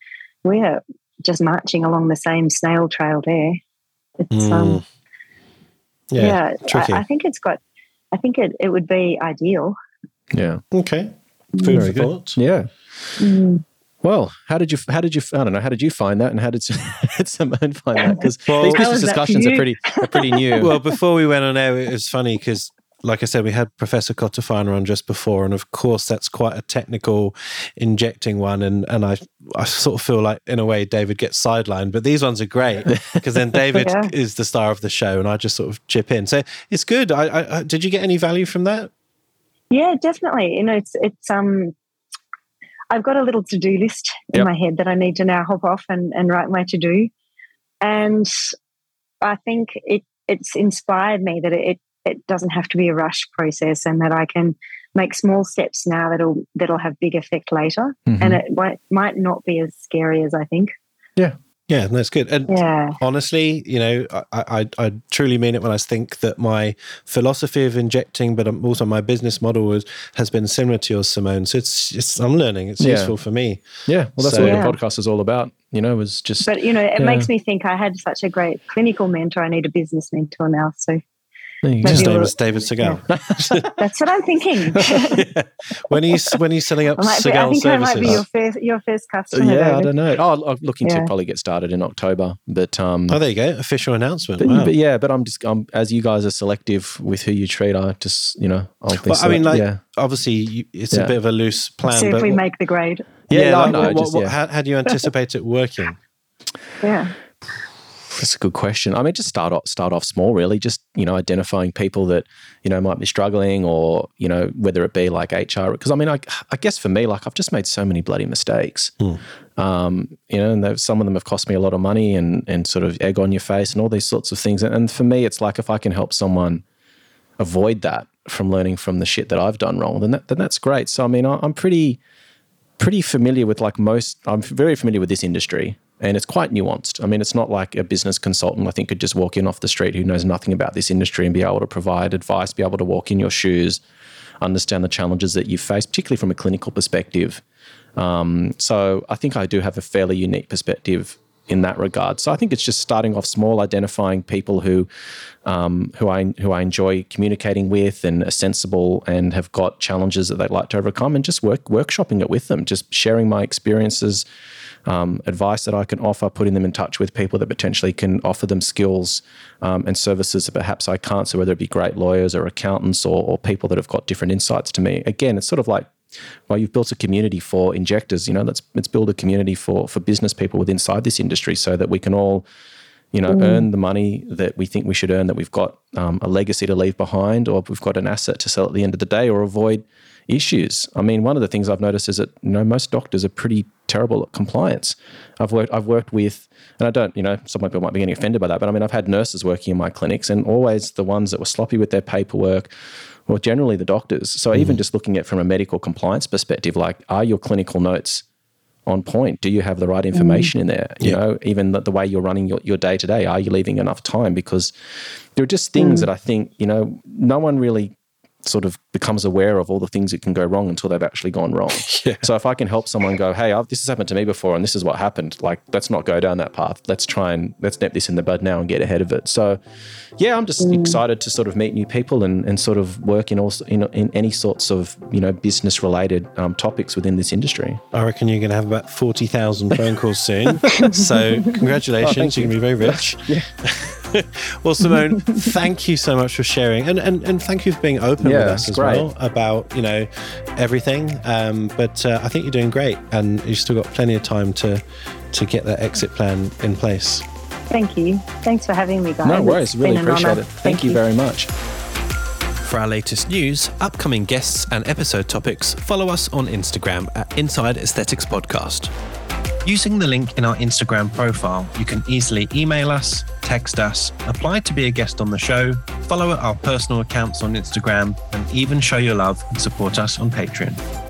we're just marching along the same snail trail there it's mm. um yeah, yeah I, I, think it's got I think it, it would be ideal yeah okay Food Very good. Yeah. Mm. Well, how did you? How did you? I don't know. How did you find that, and how did Simone <laughs> find that? Because well, these business discussions are pretty are pretty new. <laughs> Well, before we went on air, it was funny because, like I said, we had Professor Cotofana on just before, and of course, that's quite a technical injecting one, and and I I sort of feel like in a way David gets sidelined, but these ones are great <laughs> because then David yeah. is the star of the show, and I just sort of chip in. So it's good. I, I did you get any value from that? Yeah, definitely. You know, it's it's um I've got a little to-do list in yep. my head that I need to now hop off and, and write my to-do. And I think it it's inspired me that it it doesn't have to be a rush process and that I can make small steps now that'll that'll have big effect later. Mm-hmm. And it might, might not be as scary as I think. Yeah. Yeah, that's good. And yeah. honestly, you know, I, I, I truly mean it when I think that my philosophy of injecting, but also my business model was, has been similar to yours, Simone. So it's, it's I'm learning. It's yeah. useful for me. Yeah, well, that's so, what yeah. the podcast is all about. You know, was just. But you know, it yeah. makes me think I had such a great clinical mentor. I need a business mentor now. So his name is David Segal. Yeah. <laughs> That's what I'm thinking. yeah. <laughs> <laughs> When he's when he's setting up Segal services, I think services. I might be your first your first customer. Yeah, I don't know. Oh, I'm looking yeah. to probably get started in October, but um, oh, there you go, official announcement. But, wow. but yeah, but I'm just I'm, as you guys are selective with who you treat. I just you know I'll well, I mean, like yeah. obviously you, it's a bit of a loose plan. See if we make the grade. Yeah, no, no, what, just, what, how, how do you anticipate it working? Yeah. That's a good question. I mean, just start off, start off small, really. Just you know, identifying people that you know might be struggling, or you know, whether it be like HR. Because I mean, I, I guess for me, like I've just made so many bloody mistakes. Mm. Um, you know, and some of them have cost me a lot of money and and sort of egg on your face and all these sorts of things. And, and for me, it's like if I can help someone avoid that from learning from the shit that I've done wrong, then that, then that's great. So I mean, I, I'm pretty pretty familiar with like most. I'm very familiar with this industry and it's quite nuanced. I mean, it's not like a business consultant, I think, could just walk in off the street who knows nothing about this industry and be able to provide advice, be able to walk in your shoes, understand the challenges that you face, particularly from a clinical perspective. Um, so I think I do have a fairly unique perspective in that regard. So I think it's just starting off small, identifying people who um, who I who I enjoy communicating with and are sensible and have got challenges that they'd like to overcome, and just work workshopping it with them, just sharing my experiences um, advice that I can offer, putting them in touch with people that potentially can offer them skills um, and services that perhaps I can't. So whether it be great lawyers or accountants or, or people that have got different insights to me. Again, it's sort of like well, you've built a community for injectors. You know, let's let's build a community for for business people within inside this industry, so that we can all, you know, mm. earn the money that we think we should earn. That we've got um, a legacy to leave behind, or we've got an asset to sell at the end of the day, or avoid issues. I mean, one of the things I've noticed is that you know most doctors are pretty terrible at compliance. I've worked I've worked with and I don't, you know, some people might be getting offended by that, but I mean I've had nurses working in my clinics and always the ones that were sloppy with their paperwork or generally the doctors. So mm. even just looking at from a medical compliance perspective, like are your clinical notes on point? Do you have the right information mm. in there? You yeah. know, even the, the, way you're running your, your day to day, are you leaving enough time? Because there are just things mm. that I think, you know, no one really sort of becomes aware of all the things that can go wrong until they've actually gone wrong. <laughs> yeah. So if I can help someone go, hey, I've, this has happened to me before and this is what happened, like let's not go down that path. Let's try and let's nip this in the bud now and get ahead of it. So yeah, I'm just mm. excited to sort of meet new people and, and sort of work in also in, in any sorts of you know business related um, topics within this industry. I reckon you're going to have about forty thousand phone calls soon. <laughs> so congratulations, oh, you're going to be very rich. <laughs> yeah. <laughs> well, Simone, thank you so much for sharing, and and, and thank you for being open yeah, with us as great. well about you know everything. Um, but uh, I think you're doing great, and you've still got plenty of time to to get that exit plan in place. Thank you. Thanks for having me, guys. No worries. It's really appreciate it. Thank, Thank you, you very much. For our latest news, upcoming guests, and episode topics, follow us on Instagram at Inside Aesthetics Podcast. Using the link in our Instagram profile, you can easily email us, text us, apply to be a guest on the show, follow our personal accounts on Instagram, and even show your love and support us on Patreon.